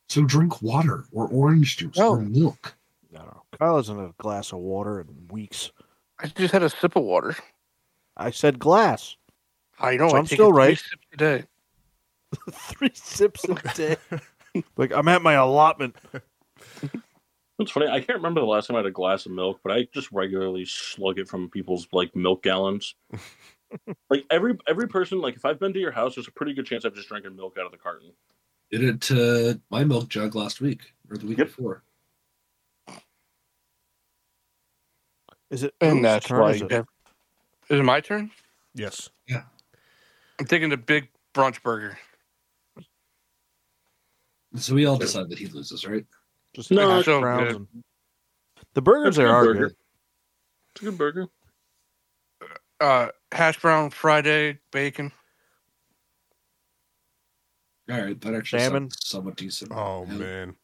So drink water or orange juice or No. milk. No, no. Kyle hasn't had a glass of water in weeks. I just had a sip of water. I said glass. I know. So I I'm take still it three right. sips a day. Three sips a day. like I'm at my allotment. It's funny. I can't remember the last time I had a glass of milk, but I just regularly slug it from people's like milk gallons. like every every person, like if I've been to your house, there's a pretty good chance I've just drinking milk out of the carton. Did it to my milk jug last week or the week Yep. before. Is it? And that's turn why. is You it? have... Is it my turn? Yes. Yeah. I'm taking the big brunch burger. So we all decide that he loses, right? Just No, hash so browns good. The burgers It's there are burger. good. It's a good burger. Uh, hash brown, Friday, bacon. All right, that actually Salmon. sounds somewhat decent. Oh, Yeah. man.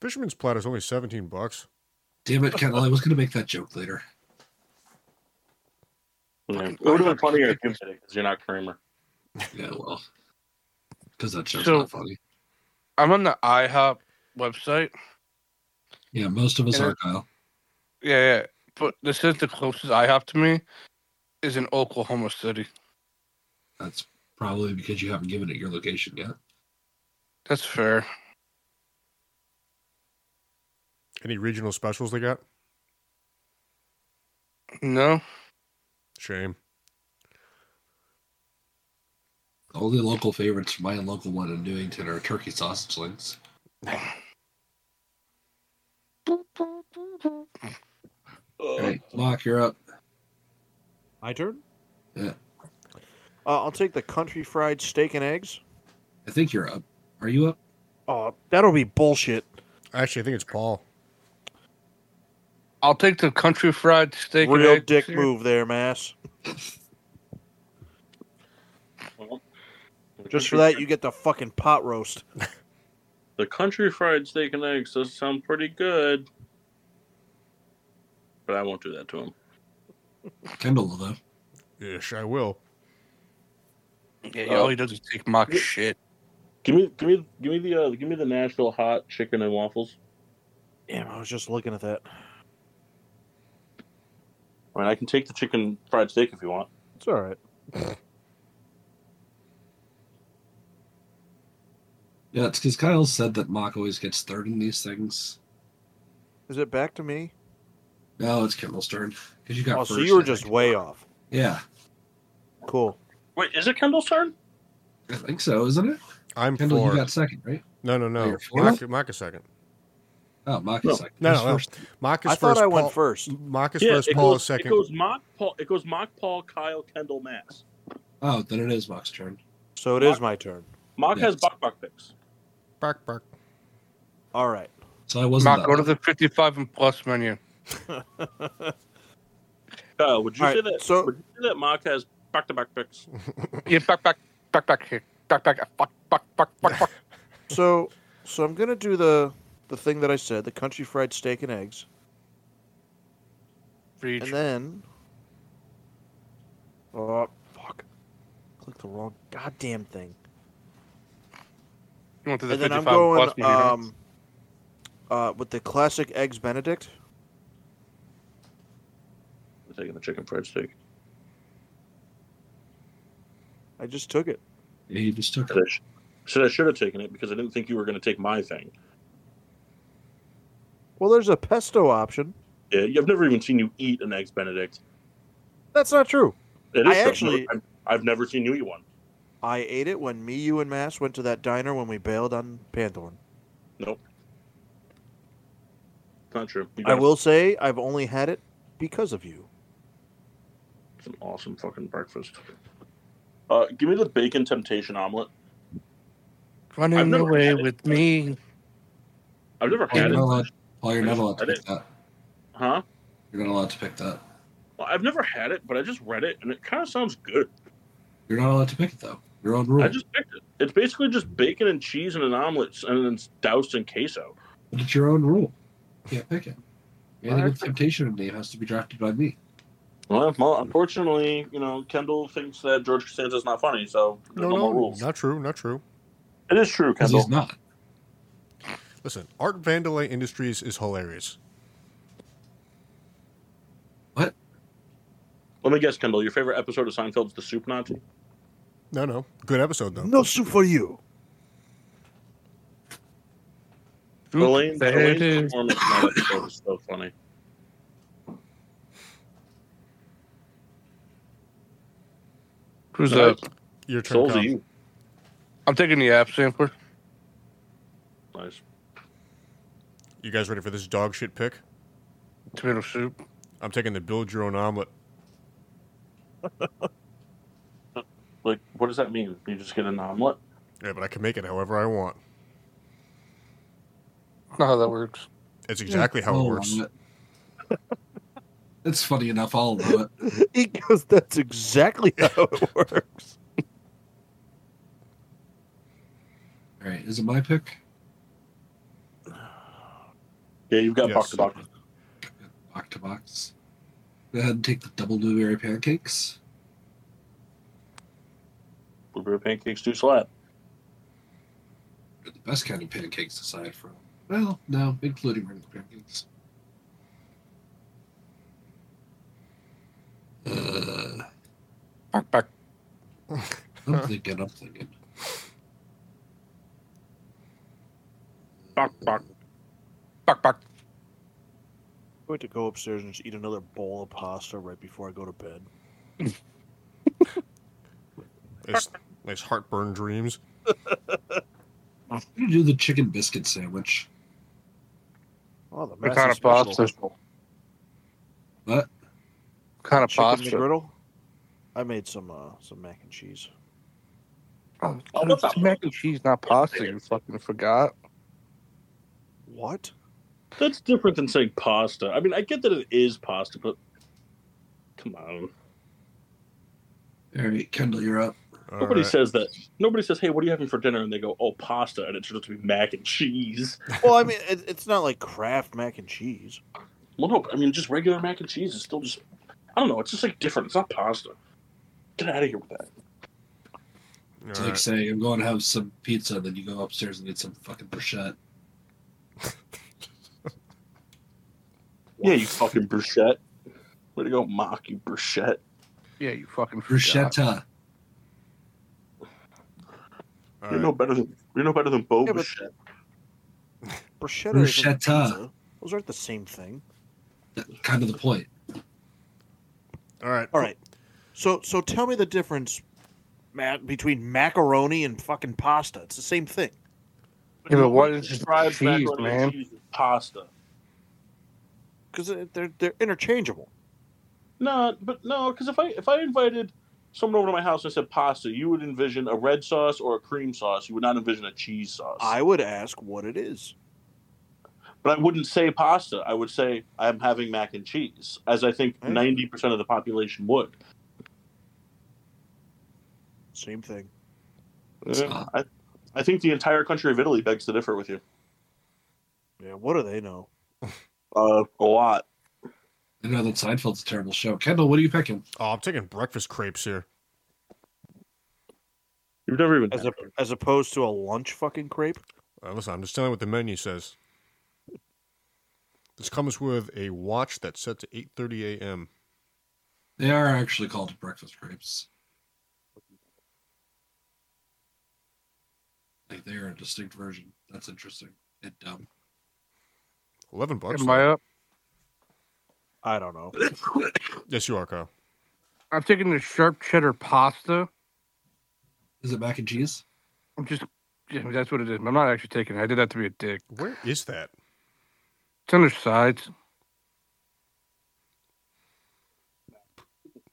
Fisherman's platter is only 17 bucks. Damn it, Kendall! I was gonna make that joke later. Yeah. It would have been funnier if you did it because you're not Kramer. Yeah, well, because that joke's So- not funny. I'm on the IHOP website. Yeah, most of us And are it- Kyle. Yeah, yeah. But this is the closest IHOP to me is in Oklahoma City. That's probably because you haven't given it your location yet. That's fair. Any regional specials they got? No. Shame. The only local favorites for my local one in Newington are turkey sausage links. All right, Mock, you're up. My turn. Yeah. Uh, I'll take the country fried steak and eggs. I think you're up. Are you up? Oh, that'll be bullshit. Actually, I think it's Paul. I'll take the country fried steak and eggs. Real eggs dick here. move there, Mass. Just for that, you get the fucking pot roast. The country fried steak and eggs does sound pretty good, but I won't do that to him. Kendall will though. Ish, I will. Yeah, yeah, all he does is take mock shit. Give me, give me, give me the, uh, give me the Nashville hot chicken and waffles. Damn, I was just looking at that. I mean, I can take the chicken fried steak if you want. It's all right. Yeah, it's because Kyle said that Mock always gets third in these things. Is it back to me? No, it's Kendall's turn. Because you got Oh, first. so you were just way off. Yeah, Cool. Wait, is it Kendall's turn? I think so, isn't it? I'm Kendall, for. you got second, right? No, no, no. Oh, you're fourth? Mark, Mark a second. Oh, Mark No. second. No, Who's no, no. first? Mark is I thought first. I went Paul- first. Mark is yeah, first. Paul goes, is second. It goes Mock Paul. It goes Mock Paul, Kyle, Kendall, Mass. Oh, then it is Mark's turn. So it is my turn. Mock Yes. has Buck Buck picks. Bark, bark. All right. So I wasn't. Not that go to the 55 and plus menu. Kyle, would you All say right, that? so- would you say that Mock has back to back picks? Yeah, back, back, back, back, here. back, back, back, back, back, back, back. So so I'm gonna do the the thing that I said, the country fried steak and eggs, For each. and then. Oh fuck! Click the wrong goddamn thing. You went to the and then I'm going plus menu. huh? um, uh, with the classic eggs Benedict. I'm taking the chicken fried steak. I just took it. Yeah, he just took Said it. I, said I should have taken it because I didn't think you were going to take my thing. Well, there's a pesto option. Yeah, I've never even seen you eat an eggs Benedict. That's not true. It is I true. actually- I've, I've never seen you eat one. I ate it when me, you, and Mass went to that diner when we bailed on Panthorn. Nope. not true. I got will say I've only had it because of you. It's an awesome fucking breakfast. Uh, give me the bacon temptation omelet. Running away had it. with me. I've never Paul, had it. allowed, Paul, you're not allowed to I pick that. Huh? You're not allowed to pick that. Well, I've never had it, but I just read it and it kind of sounds good. You're not allowed to pick it though. Your own rule. I just picked it. It's basically just bacon and cheese and an omelet, and then it's doused in queso. But it's your own rule. You can't pick it. Anything Alright. with temptation name has to be drafted by me. Well, well, unfortunately, you know, Kendall thinks that George Costanza is not funny, so there's No, no, more no, rules. not true, not true. It is true, Kendall. he's not. Listen, Art Vandelay Industries is hilarious. What? Let me guess, Kendall. Your favorite episode of Seinfeld is the Soup Nazi. No, no, good episode though. No soup for you. Elaine, There Elaine's it is. performance in that episode is so funny. Who's Nice. up? Your turn. Souls Kyle. you. I'm taking the app sampler. Nice. You guys ready for this dog shit pick? Tomato soup. I'm taking the build your own omelet. Like, what does that mean? You just get an omelet? Yeah, but I can make it however I want. Not how that works. It's exactly how it oh, works. it. it's funny enough. I'll do it. He goes, that's exactly how it works. All right. Is it my pick? Yeah, you've got Yes. box to box. Box to box. Go ahead and take the double blueberry pancakes. Blueberry pancakes do slap. They're the best kind of pancakes aside from, well, no, including regular pancakes. Uh, Back, back. I'm thinking, I'm thinking. Box, box. Back, back. I'm going to go upstairs and just eat another bowl of pasta right before I go to bed. Nice, nice heartburn dreams. I'm gonna do the chicken biscuit sandwich. Oh, the What massive kind of pasta? What? kind of Chicken pasta? McGriddle. I made some uh, some mac and cheese. Oh, Oh, what's it's up? mac and cheese, not pasta. You fucking forgot. What? That's different than saying pasta. I mean, I get that it is pasta, but come on. All right, Kendall, you're up. All Nobody right. says that. Nobody says, "Hey, what are you having for dinner?" And they go, "Oh, pasta," and it turns out to be mac and cheese. Well, I mean, it, it's not like Kraft mac and cheese. Well, no, I mean, just regular mac and cheese is still just. I don't know. It's just like different. It's not pasta. Get out of here with that. It's All like saying I'm going to have some pizza, then you go upstairs and get some fucking bruschetta. Yeah, you fucking bruschette. Way to go, mock you bruschette. Yeah, you fucking forgot. Bruschetta. All You're right. no better than you're no better than Bo Yeah, but- Bruschetta, Bruschetta. Those aren't the same thing. That's kind of the point. All right. All right. So so tell me the difference, Matt, between macaroni and fucking pasta. It's the same thing. Yeah, but what is fried cheese, macaroni man? and cheese is pasta? Because they're they're interchangeable. No, but no, because if I if I invited someone over to my house and said pasta, you would envision a red sauce or a cream sauce. You would not envision a cheese sauce. I would ask what it is. but I wouldn't say pasta. I would say I'm having mac and cheese, as I think Right. ninety percent of the population would. Same thing. not. I, I think the entire country of Italy begs to differ with you. Yeah. What do they know? Uh, a lot. I know that Seinfeld's a terrible show. Kendall, what are you picking? Oh, I'm taking breakfast crepes here. You've never even As a, as opposed to a lunch fucking crepe. Uh, listen, I'm just telling you what the menu says. This comes with a watch that's set to 8:30 a.m. They are actually called breakfast crepes. Like they are a distinct version. That's interesting and dumb. 11 bucks. Am I up? I don't know. Yes, you are, Kyle. I'm taking the sharp cheddar pasta. Is it mac and cheese? I'm just, yeah, that's what it is. I'm not actually taking it. I did that to be a dick. Where is that? It's on the sides.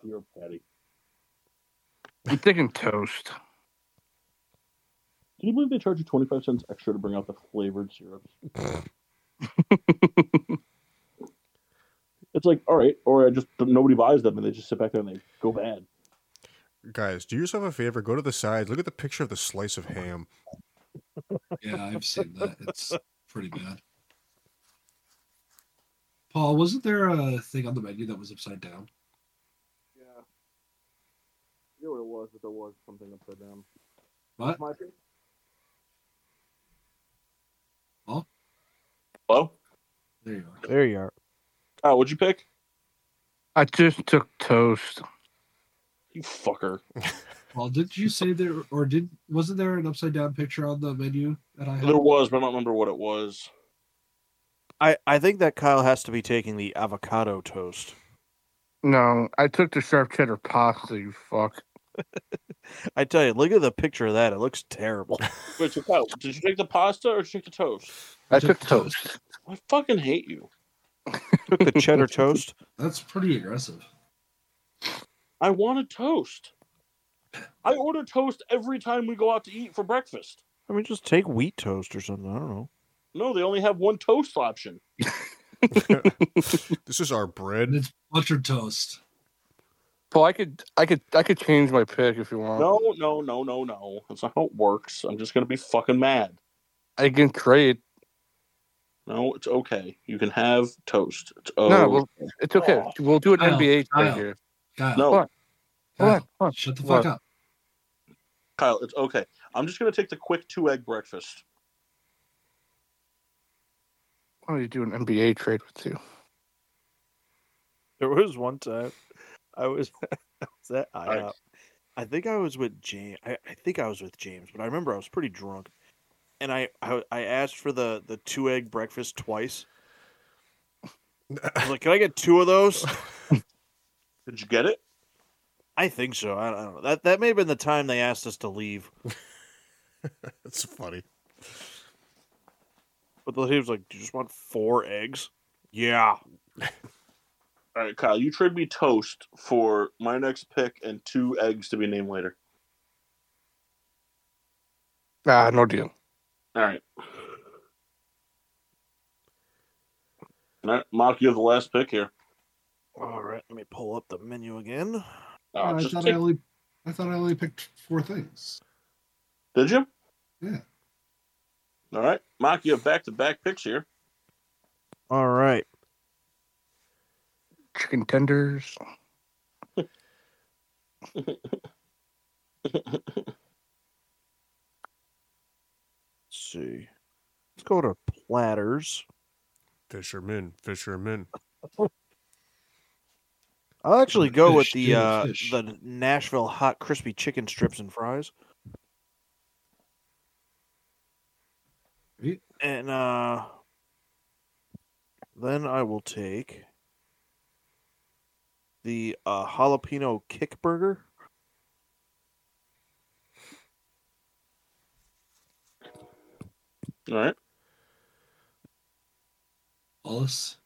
your patty. I'm thinking toast. Can you believe they charge you twenty five cents extra to bring out the flavored syrups? It's like all right, or I just nobody buys them and they just sit back there and they go bad. Guys, do yourself a favor. Go to the side. Look at the picture of the slice of ham. Yeah, I've seen that. It's pretty bad. Paul, wasn't there a thing on the menu that was upside down? Yeah, I forget what it was, but there was something upside down. What? My pick? Huh? Hello, There you are. There you are. Kyle, what'd you pick? I just took toast. You fucker. Paul, did you say there, or did wasn't there an upside down picture on the menu that I had? There was, but I don't remember what it was. I, I think that Kyle has to be taking the avocado toast. No, I took the sharp cheddar pasta. You fuck. I tell you, look at the picture of that. It looks terrible. Wait, so Kyle, did you take the pasta or did you take the toast? I took the toast. I fucking hate you. Took the cheddar toast. That's pretty aggressive. I want a toast. I order toast every time we go out to eat for breakfast. I mean, just take wheat toast or something. I don't know. No, they only have one toast option. This is our And bread. it's buttered toast. Paul, I could, I could, I could change my pick if you want. No, no, no, no, no. That's not how it works. I'm just gonna be fucking mad. I can trade. No, it's okay. You can have toast. It's No, okay. well, it's okay. Oh. We'll do an Kyle, NBA trade Kyle. here. Kyle, no, What? Kyle, Hold on, hold on. shut the What? fuck up. Kyle, it's okay. I'm just gonna take the quick two egg breakfast. Why don't you do an NBA trade with you? There was one time I was, I was at Alright. IHOP. Uh, I think I was with James. I, I think I was with James, but I remember I was pretty drunk, and I I, I asked for the the two egg breakfast twice. I was like, "Can I get two of those?" Did you get it? I think so. I, I don't know. That that may have been the time they asked us to leave. That's funny. But the he was like, "Do you just want four eggs?" Yeah. All right, Kyle, you trade me toast for my next pick and two eggs to be named later. Ah, no deal. All right. All right, Mock, you have the last pick here. All right. Let me pull up the menu again. Uh, I thought take- I only, I thought I only picked four things. Did you? Yeah. All right, Mock, you have back-to-back picks here. All right. Chicken tenders. Let's see. Let's go to platters. Fisherman, fisherman. I'll actually go with the uh, the Nashville hot crispy chicken strips and fries. And uh then I will take the uh, jalapeno kick burger. All right. Wallace.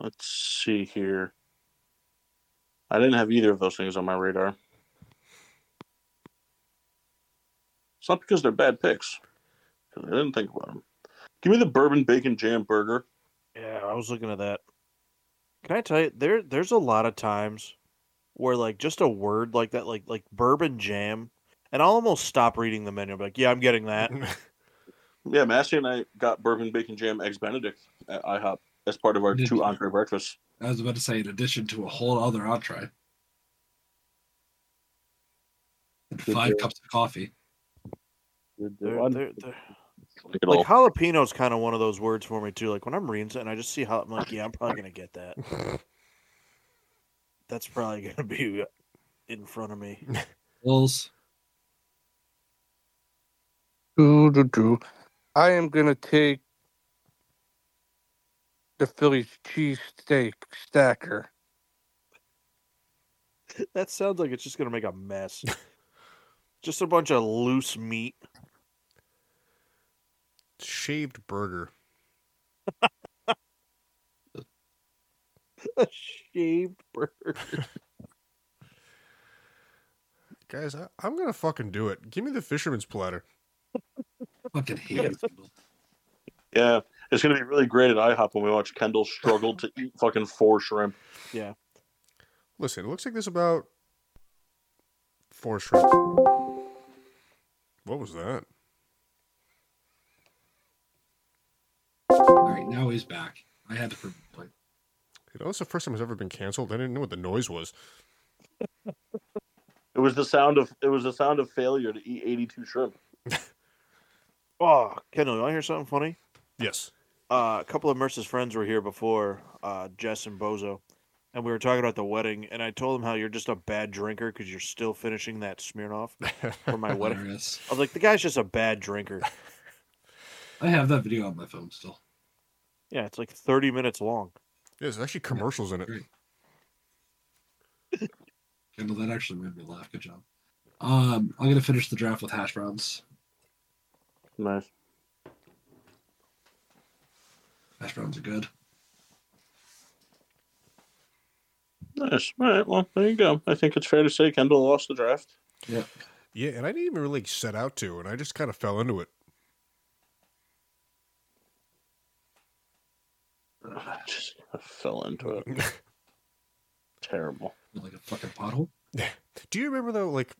Let's see here. I didn't have either of those things on my radar. It's not because they're bad picks. 'cause I didn't think about them. Give me the bourbon bacon jam burger. Yeah, I was looking at that. Can I tell you there there's a lot of times where like just a word like that, like like bourbon jam, and I'll almost stop reading the menu. I'm like, yeah, I'm getting that. Yeah, Massey and I got bourbon bacon jam eggs Benedict at IHOP as part of our Did two you? entree breakfasts. I was about to say, in addition to a whole other entree. Five deal. cups of coffee. They're- they're- they're- Like it like all. jalapeno's kind of one of those words for me too. Like when I'm reading it and I just see how I'm like, yeah, I'm probably gonna get that. That's probably gonna be in front of me. Bills. Doo, doo, doo. I am gonna take the Philly cheesesteak stacker. That sounds like it's just gonna make a mess. just a bunch of loose meat. Shaved burger. A shaved burger. Guys, I, I'm gonna fucking do it. Give me the fisherman's platter. Fucking hate you. Kendall. Yeah, it's gonna be really great at IHOP when we watch Kendall struggle to eat fucking four shrimp. Yeah. Listen, it looks like there's about four shrimp. What was that? All right, now he's back. I had to prove the point. You know, it's the first time it's ever been canceled. I didn't know what the noise was. It was the sound of it was the sound of failure to eat 82 shrimp. Oh, Kendall, you want to hear something funny? Yes. Uh, a couple of Merce's friends were here before, uh, Jess and Bozo, and we were talking about the wedding. And I told them how you're just a bad drinker because you're still finishing that Smirnoff for my wedding. Hilarious. I was like, the guy's just a bad drinker. I have that video on my phone still. Yeah, it's like 30 minutes long. Yeah, there's actually commercials in it. Great. Kendall, that actually made me laugh. Good job. Um, I'm gonna finish the draft with hash browns. Nice. Hash browns are good. Nice. All right. Well, there you go. I think it's fair to say Kendall lost the draft. Yeah. Yeah, and I didn't even really set out to, and I just kind of fell into it. I just fell into it. Terrible. Like a fucking pothole. Do you remember though, like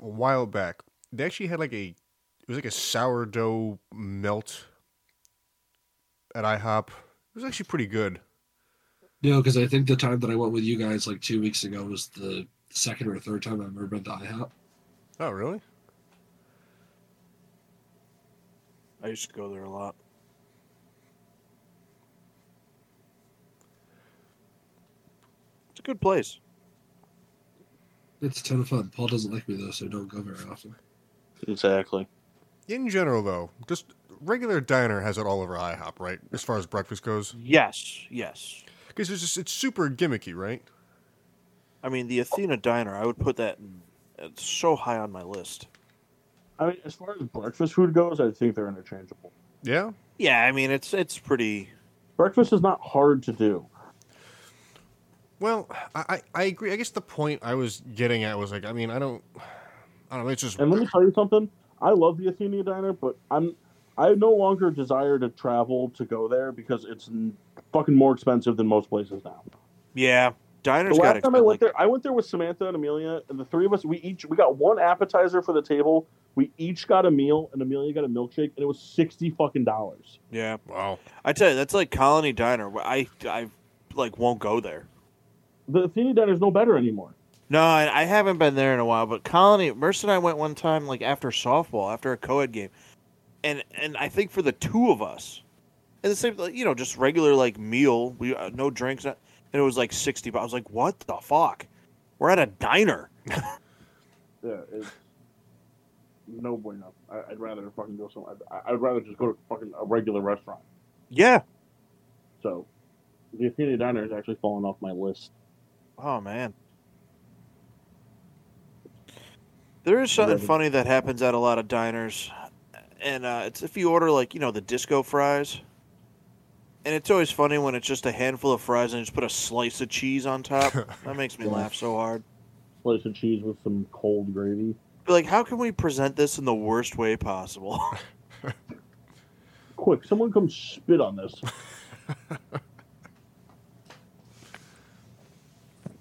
a while back, they actually had like a it was like a sourdough melt at IHOP. It was actually pretty good. No, because I think the time that I went with you guys like two weeks ago was the second or third time I've ever been to IHOP. Oh, really? I used to go there a lot. It's a good place. It's a ton of fun. Paul doesn't like me though, so don't go very often. Exactly. In general, though, just regular diner has it all over IHOP, right? As far as breakfast goes, Yes, yes. because it's just it's super gimmicky, right? I mean, the Athena Diner, I would put that in, it's so high on my list. I mean, as far as breakfast food goes, I think they're interchangeable. Yeah. Yeah, I mean, it's it's pretty. Breakfast is not hard to do. Well, I, I I agree. I guess the point I was getting at was like, I mean, I don't, I don't know. It's just And let me tell you something. I love the Athenia Diner, but I'm I no longer desire to travel to go there because it's fucking more expensive than most places now. Yeah, The diners got last time I went like, there, I went there with Samantha and Amelia, and the three of us, we each we got one appetizer for the table. We each got a meal, and Amelia got a milkshake, and it was sixty fucking dollars. Yeah, wow. I tell you, that's like Colony Diner. I I like won't go there. The Athenia Diner is no better anymore. No, I, I haven't been there in a while. But Colony, Mercer and I went one time, like after softball, after a co-ed game, and and I think for the two of us, and the same, you know, just regular like meal, we uh, no drinks, uh, and it was like sixty. But I was like, what the fuck? We're at a diner. Yeah, it's no bueno. I, I'd rather fucking go somewhere. I, I'd rather just go to fucking a regular restaurant. Yeah. So, the Athenia Diner is actually falling off my list. Oh man. There is something funny that happens at a lot of diners, and uh, it's if you order like you know the disco fries, and it's always funny when it's just a handful of fries and just put a slice of cheese on top. that makes me Yeah. laugh so hard. Slice of cheese with some cold gravy. Be Like, how can we present this in the worst way possible? Quick, someone come spit on this.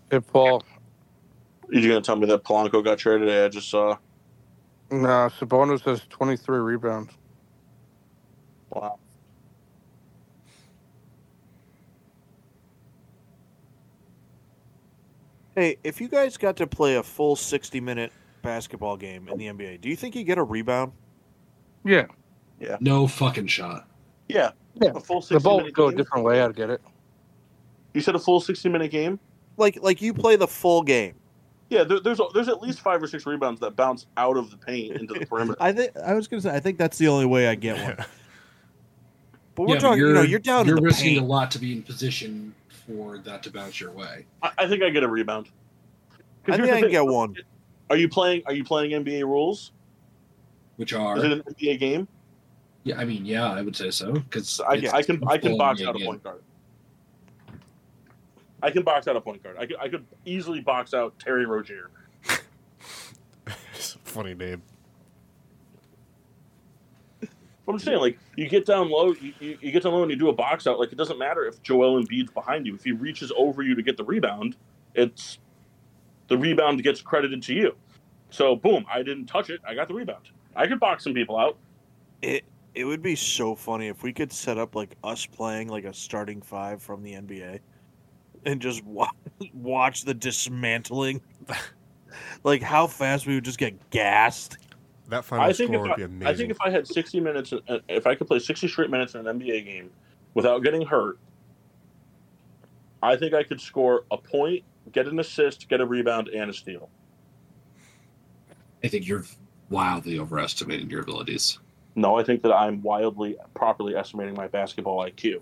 Hey, Paul. You gonna tell me that Polanco got traded today? I just saw. No, Sabonis has 23 rebounds. Wow. hey, if you guys got to play a full sixty minute basketball game in the NBA, do you think you get a rebound? Yeah. Yeah. No fucking shot. Yeah. Yeah. A full 60 The ball minute would go a different way. I'd get it. You said a full sixty minute game? Like, like you play the full game. Yeah, there, there's there's at least five or six rebounds that bounce out of the paint into the perimeter. I think I was gonna say I think that's the only way I get one. But we're Yeah, talking, you know, you're down You're in the risking paint. a lot to be in position for that to bounce your way. I, I think I get a rebound. I think I can get one. Are you playing? Are you playing NBA rules? Which are, Is it an NBA game? yeah, I mean, yeah, I would say so because I, I can I can box out a point guard. I can box out a point guard. I could, I could easily box out Terry Rozier. It's a funny name. But I'm saying, like, you get down low, you, you, you get down low and you do a box out. Like, it doesn't matter if Joel Embiid's behind you. If he reaches over you to get the rebound, it's the rebound gets credited to you. So, boom, I didn't touch it. I got the rebound. I could box some people out. It it would be so funny if we could set up like us playing like a starting five from the NBA, and just wa- watch the dismantling. like how fast we would just get gassed. That final I think score would I, be amazing. I think if I had 60 minutes, uh, if I could play 60 straight minutes in an NBA game without getting hurt, I think I could score a point, get an assist, get a rebound, and a steal. I think you're wildly overestimating your abilities. No, I think that I'm wildly, properly estimating my basketball IQ.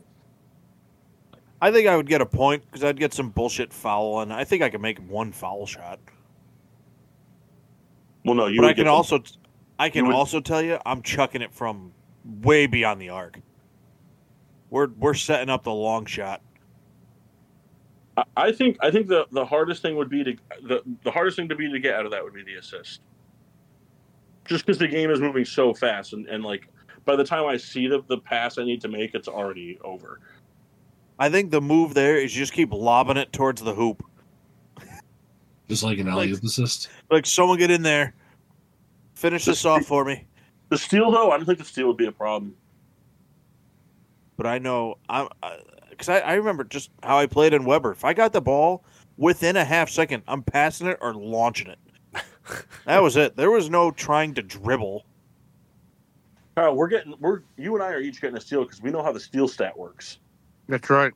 I think I would get a point because I'd get some bullshit foul, and I think I could make one foul shot. Well, no, you. but I would get can also, I can would- also tell you, I'm chucking it from way beyond the arc. We're we're setting up the long shot. I- I think. I think the the hardest thing would be to the the hardest thing to be to get out of that would be the assist. Just because the game is moving so fast, and, and like by the time I see the the pass I need to make, it's already over. I think the move there is just keep lobbing it towards the hoop. Just like an alley oop assist. Like someone get in there, finish this off for me. The steal, though, I don't think the steal would be a problem. But I know I'm because I, I remember just how I played in Weber. If I got the ball within a half second, I'm passing it or launching it. that was it. There was no trying to dribble. Kyle, we're getting we're you and I are each getting a steal because we know how the steal stat works. That's right.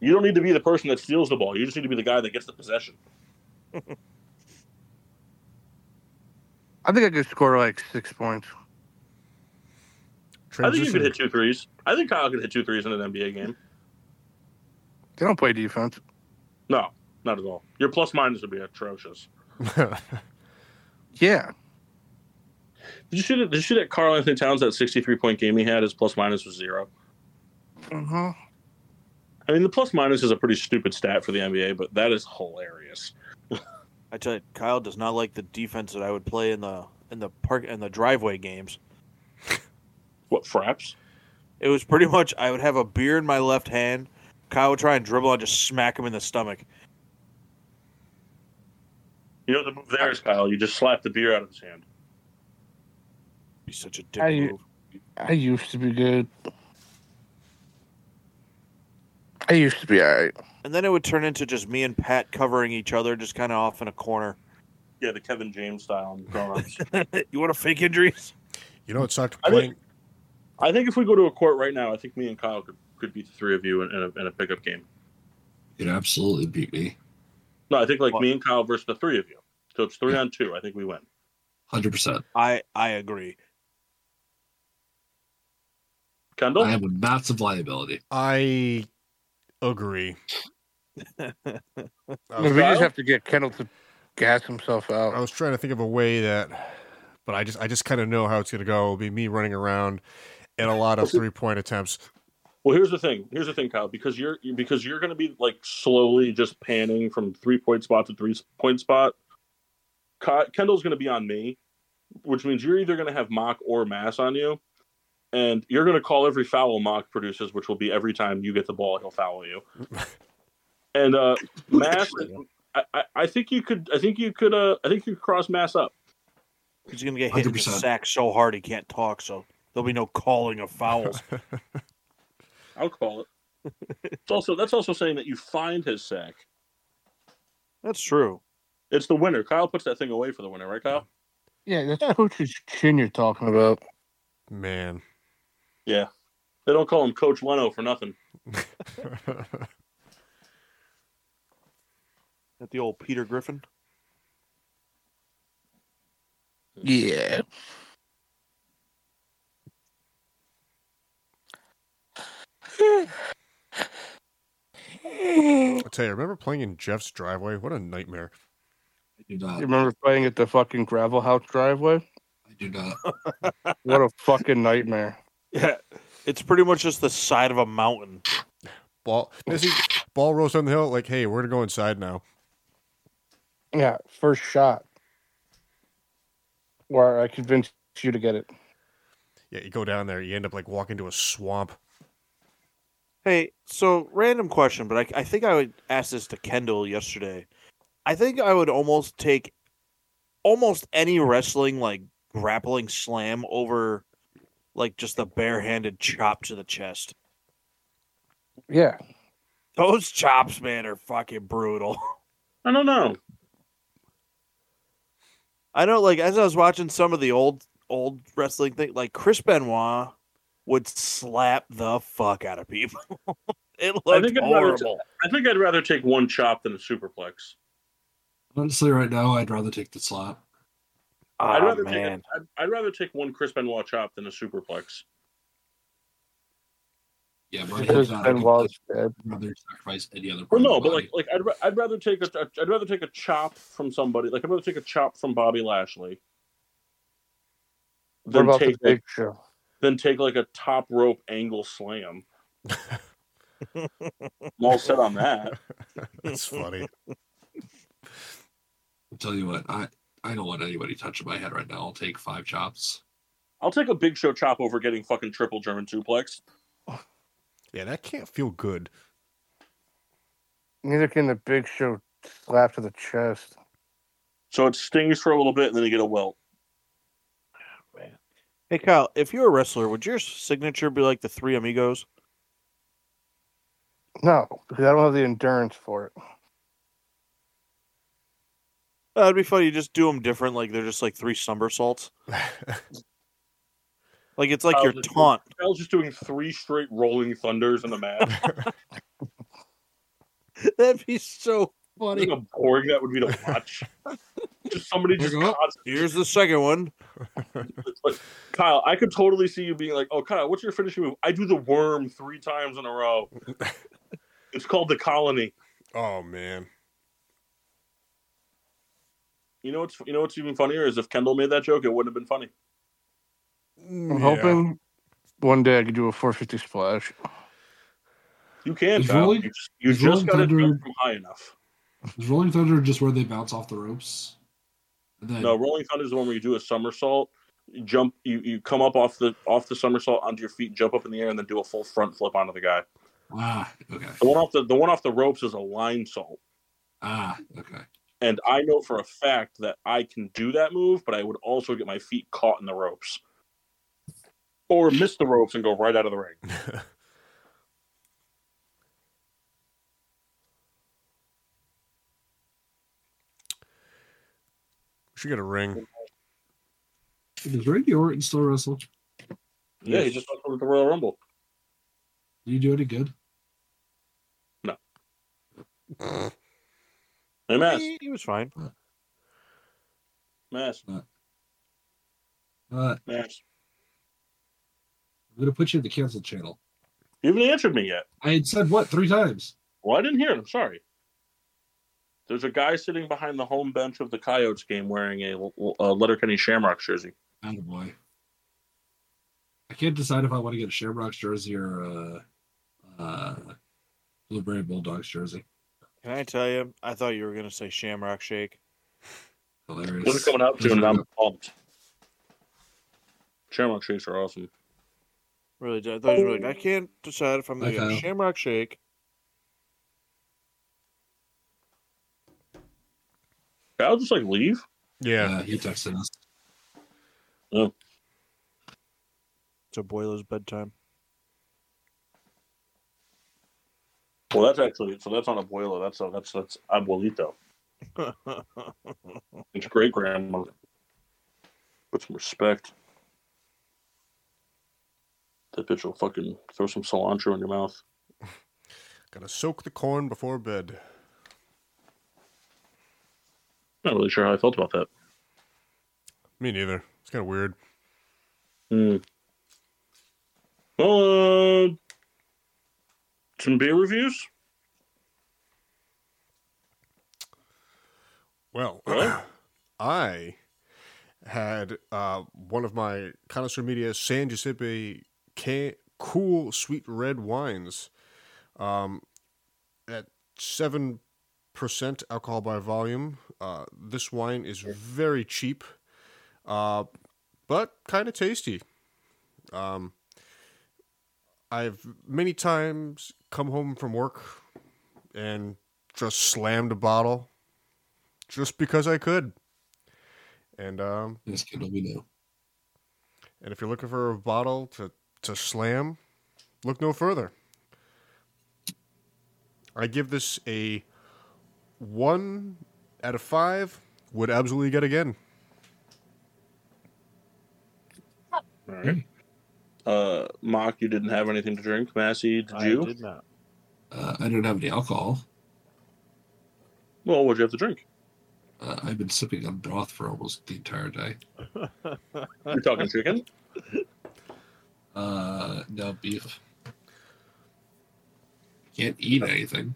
You don't need to be the person that steals the ball. You just need to be the guy that gets the possession. I think I could score like six points. I think you could hit two threes. I think Kyle could hit two threes in an NBA game. They don't play defense. No, not at all. Your plus minus would be atrocious. Yeah. Did you see that? Did you see that Karl-Anthony Towns that sixty-three point game he had? His plus minus was zero. hmm I mean, the plus minus is a pretty stupid stat for the NBA, but that is hilarious. I tell you, Kyle does not like the defense that I would play in the in the park in the driveway games. What fraps? It was pretty much I would have a beer in my left hand. Kyle would try and dribble. I'd just smack him in the stomach. You know the move there is Kyle. You just slap the beer out of his hand. Be such a dick I- move. I used to be good. I used to be alright. And then it would turn into just me and Pat covering each other, just kind of off in a corner. Yeah, the Kevin James style on grown you want to fake injuries? you know, it sucked I playing. think- I think if we go to a court right now, I think me and Kyle could, could beat the three of you in, in, a, in a pickup game. You'd absolutely beat me. No, I think like What? me and Kyle versus the three of you. So it's three on two. I think we win. 100%. I I agree. Kendall, I have a massive liability. I agree. I was, we just have to get Kendall to gas himself out. I was trying to think of a way that, but I just I just kind of know how it's gonna go. It'll be me running around and a lot of three point attempts. Well, here's the thing. Here's the thing, Kyle. Because you're because you're going to be like slowly just panning from three point spot to three point spot. Kendall's going to be on me, which means you're either going to have mock or mass on you, and you're going to call every foul mock produces, which will be every time you get the ball, he'll foul you. And uh, mass, I, I, I think you could. I think you could. Uh, I think you could cross mass up. He's gonna get hit in the sack so hard he can't talk. So there'll be no calling of fouls. I'll call it. it's also that's also saying that you find his sack. That's true. It's the winner. Kyle puts that thing away for the winner, right, Kyle? Yeah, that's Coach's chin you're talking about. Man, Yeah. They don't call him Coach Leno for nothing. At the old Peter Griffin. Yeah. I'll tell you, I remember playing in Jeff's driveway. What a nightmare! I do not. You remember playing at the fucking gravel house driveway? I do not. What a fucking nightmare. Yeah. It's pretty much just the side of a mountain. Ball, Missy, ball rolls down the hill. Like, hey, we're gonna go inside now. Yeah, first shot. Where I convinced you to get it. Yeah, you go down there, you end up like walking to a swamp. Hey, so random question, but I, I think I would ask this to Kendall yesterday. I think I would almost take almost any wrestling like grappling slam over like just a barehanded chop to the chest. Yeah. Those chops, man, are fucking brutal. I don't know. I know, like as I was watching some of the old old wrestling thing, like Chris Benoit would slap the fuck out of people. it looked I'd horrible. I think I'd rather take one chop than a superplex. Honestly, right now, I'd rather take the slap. I'd Ah, rather man. take I'd, I'd rather take one Chris Benoit chop than a superplex. Yeah, but Because I'd Benoit's dead. rather sacrifice any other. Well, no, but like like I'd, I'd rather take a I'd rather take a chop from somebody. Like I'd rather take a chop from Bobby Lashley. What Than about the take big like, show? than take like a top rope angle slam. I'm all set on that. That's funny. I'll tell you what, I I don't want anybody touching my head right now. I'll take five chops. I'll take a big show chop over getting fucking triple German suplex. Yeah, that can't feel good. Neither can the big show slap to the chest. So it stings for a little bit and then you get a welt. Man, Hey Kyle, if you're a wrestler, would your signature be like the Three Amigos? No, because I don't have the endurance for it. Uh, it'd be funny. You just do them different, like they're just like three somersaults. Like it's like your just- taunt. Kyle's just doing three straight rolling thunders in the mat. That'd be so What funny. a boring that would be to watch. just somebody just you go. Here's the second one. But Kyle, I could totally see you being like, "Oh, Kyle, what's your finishing move?" I do the worm three times in a row. it's called the colony. oh man. You know what's you know what's even funnier is if Kendall made that joke, it wouldn't have been funny. I'm hoping one day I could do a 450 splash. You can, Is Kyle. Rolling- you just, you just got to Thunder- jump from high enough. Is Rolling Thunder just where they bounce off the ropes? Then, No, rolling thunder is the one where you do a somersault. You jump, you, you come up off the off the somersault onto your feet, jump up in the air, and then do a full front flip onto the guy. Ah, okay. The one off the the one off the ropes is a Lionsault. Ah, okay. And I know for a fact that I can do that move, but I would also get my feet caught in the ropes. Or miss the ropes and go right out of the ring. We should get a ring. Does Randy Orton still wrestle? Yeah, he just went to the Royal Rumble. Did you do any good? Hey, Mass. He, he was fine. Mass. Uh, Mass. I'm gonna put you in the canceled channel. You haven't answered me yet. I had said what three times? Well, I didn't hear it. I'm sorry. There's a guy sitting behind the home bench of the Coyotes game wearing a, a Letterkenny Shamrocks jersey. Oh boy. I can't decide if I want to get a Shamrocks jersey or a uh, Blueberry Bulldogs jersey. Can I tell you? I thought you were gonna say Shamrock Shake. Hilarious. Those are coming out soon, and I'm pumped. Shamrock shakes are awesome. Really. I thought you were like, I can't decide if I'm gonna get a Shamrock Shake. I'll just like leave. Yeah. Yeah, he texted us. Oh. It's a boiler's bedtime. Well, that's actually so. That's on a boiler. That's a, that's that's abuelito. It's great grandmother. Put some respect. That bitch will fucking throw some cilantro in your mouth. Gotta soak the corn before bed. Not really sure how I felt about that. Me neither. It's kind of weird. Hmm. Well, uh, some beer reviews. Well? I had uh, one of my Connoisseur Media San Giuseppe can- cool sweet red wines um, at 7% alcohol by volume. Uh, this wine is very cheap, uh, but kind of tasty. Um, I've many times come home from work and just slammed a bottle just because I could. And um, This kid we know. and if you're looking for a bottle to to slam, look no further. I give this a one out of five. Would absolutely get again. All right. Uh, Mock, you didn't have anything to drink. Massey, did I you? I did not. Uh, I don't have any alcohol. Well, what'd you have to drink? Uh, I've been sipping on broth for almost the entire day. You're talking chicken. Uh, no beef. Can't eat anything.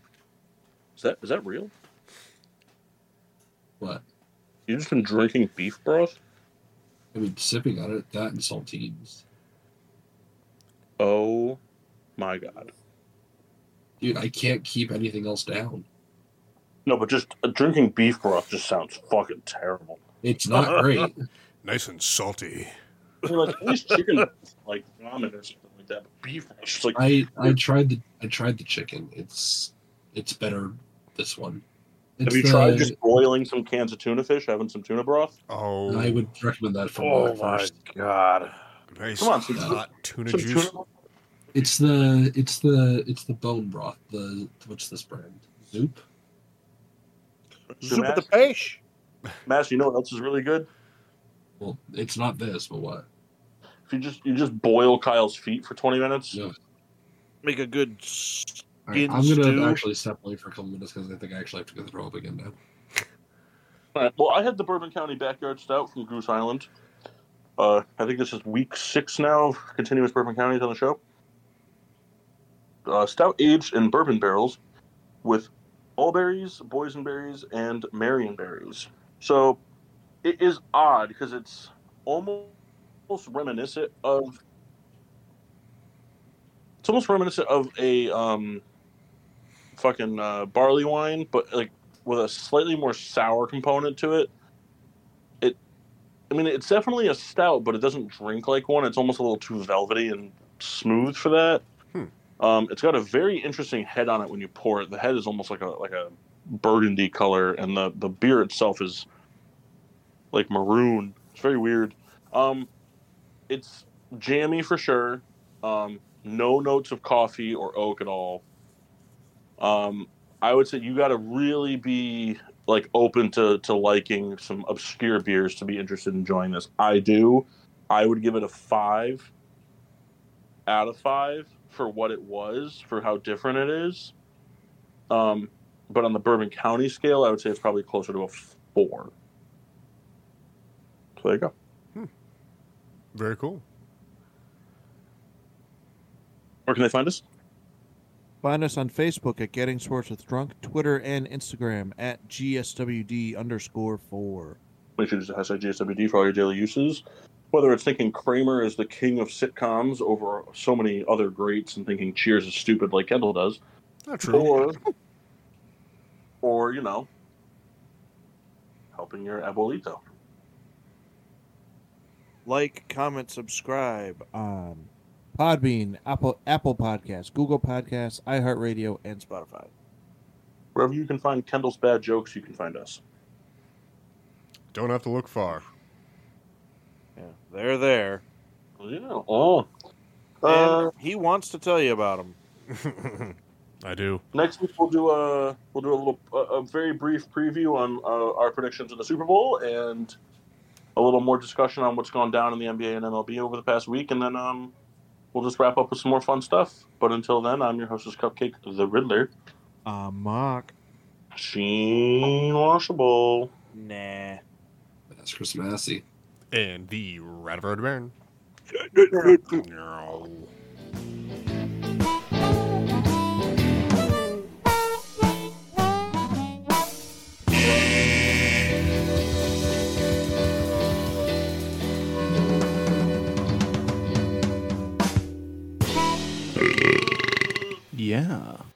Is that is that real? What? You just been drinking beef broth? I've been sipping on it, that and saltines. Oh my god! Dude, I can't keep anything else down. No, but just uh, drinking beef broth just sounds fucking terrible. It's not great. Nice and salty. I mean, like at least chicken, like ramen or something like that. But beef, it's just like I I tried the I tried the chicken. It's it's better this one. have you the- tried just boiling some cans of tuna fish, having some tuna broth? Oh, I would recommend that for Oh my first. god. Nice Come on, some- hot tuna Some juice. tuna. It's the it's the it's the bone broth. The what's this brand? Zoop. Soup at the Mass- page. Mass, you know what else is really good? Well, it's not this, but what? If you just you just boil Kyle's feet for twenty minutes. Yeah. Make a good. All right, Skin I'm gonna stew. actually step away for a couple minutes because I think I actually have to go throw up again now. All right. Well, I had the Bourbon County Backyard Stout from Goose Island. Uh, I think this is week six now continuous Bourbon Counties on the show. Uh, stout aged in bourbon barrels with allberries, boysenberries, and marionberries. So it is odd because it's almost reminiscent of. It's almost reminiscent of a um, fucking uh, barley wine, but like with a slightly more sour component to. It, I mean, it's definitely a stout, but it doesn't drink like one. It's almost a little too velvety and smooth for that. Hmm. Um, it's got a very interesting head on it when you pour it. The head is almost like a like a burgundy color, and the the beer itself is like maroon. It's very weird. Um, it's jammy for sure. Um, no notes of coffee or oak at all. Um, I would say you got to really be like open to to liking some obscure beers to be interested in enjoying this. I do. I would give it a five out of five for what it was, for how different it is. Um, but on the Bourbon County scale, I would say it's probably closer to a four. So there you go. Very cool. Where can they find us? Find us on Facebook at Getting Sports with Drunk, Twitter and Instagram at GSWD underscore four. Make sure to use the hashtag GSWD for all your daily uses. Whether it's thinking Kramer is the king of sitcoms over so many other greats and thinking Cheers is stupid like Kendall does, Not true. or, or you know, helping your abuelito. Like, comment, subscribe on Podbean, Apple Apple Podcasts, Google Podcasts, iHeartRadio, and Spotify. Wherever you can find Kendall's bad jokes, you can find us. Don't have to look far. Yeah, they're there. Yeah. Oh. Uh, And he wants to tell you about them. I do. next week we'll do a we'll do a little a, a very brief preview on uh, our predictions of the Super Bowl and a little more discussion on what's gone down in the NBA and MLB over the past week, and then um we'll just wrap up with some more fun stuff. But until then, I'm your hostess, Cupcake, the Riddler. Uh, mock. Sheen washable. Nah. That's Chris Massey. And the Radford Baron. Yeah.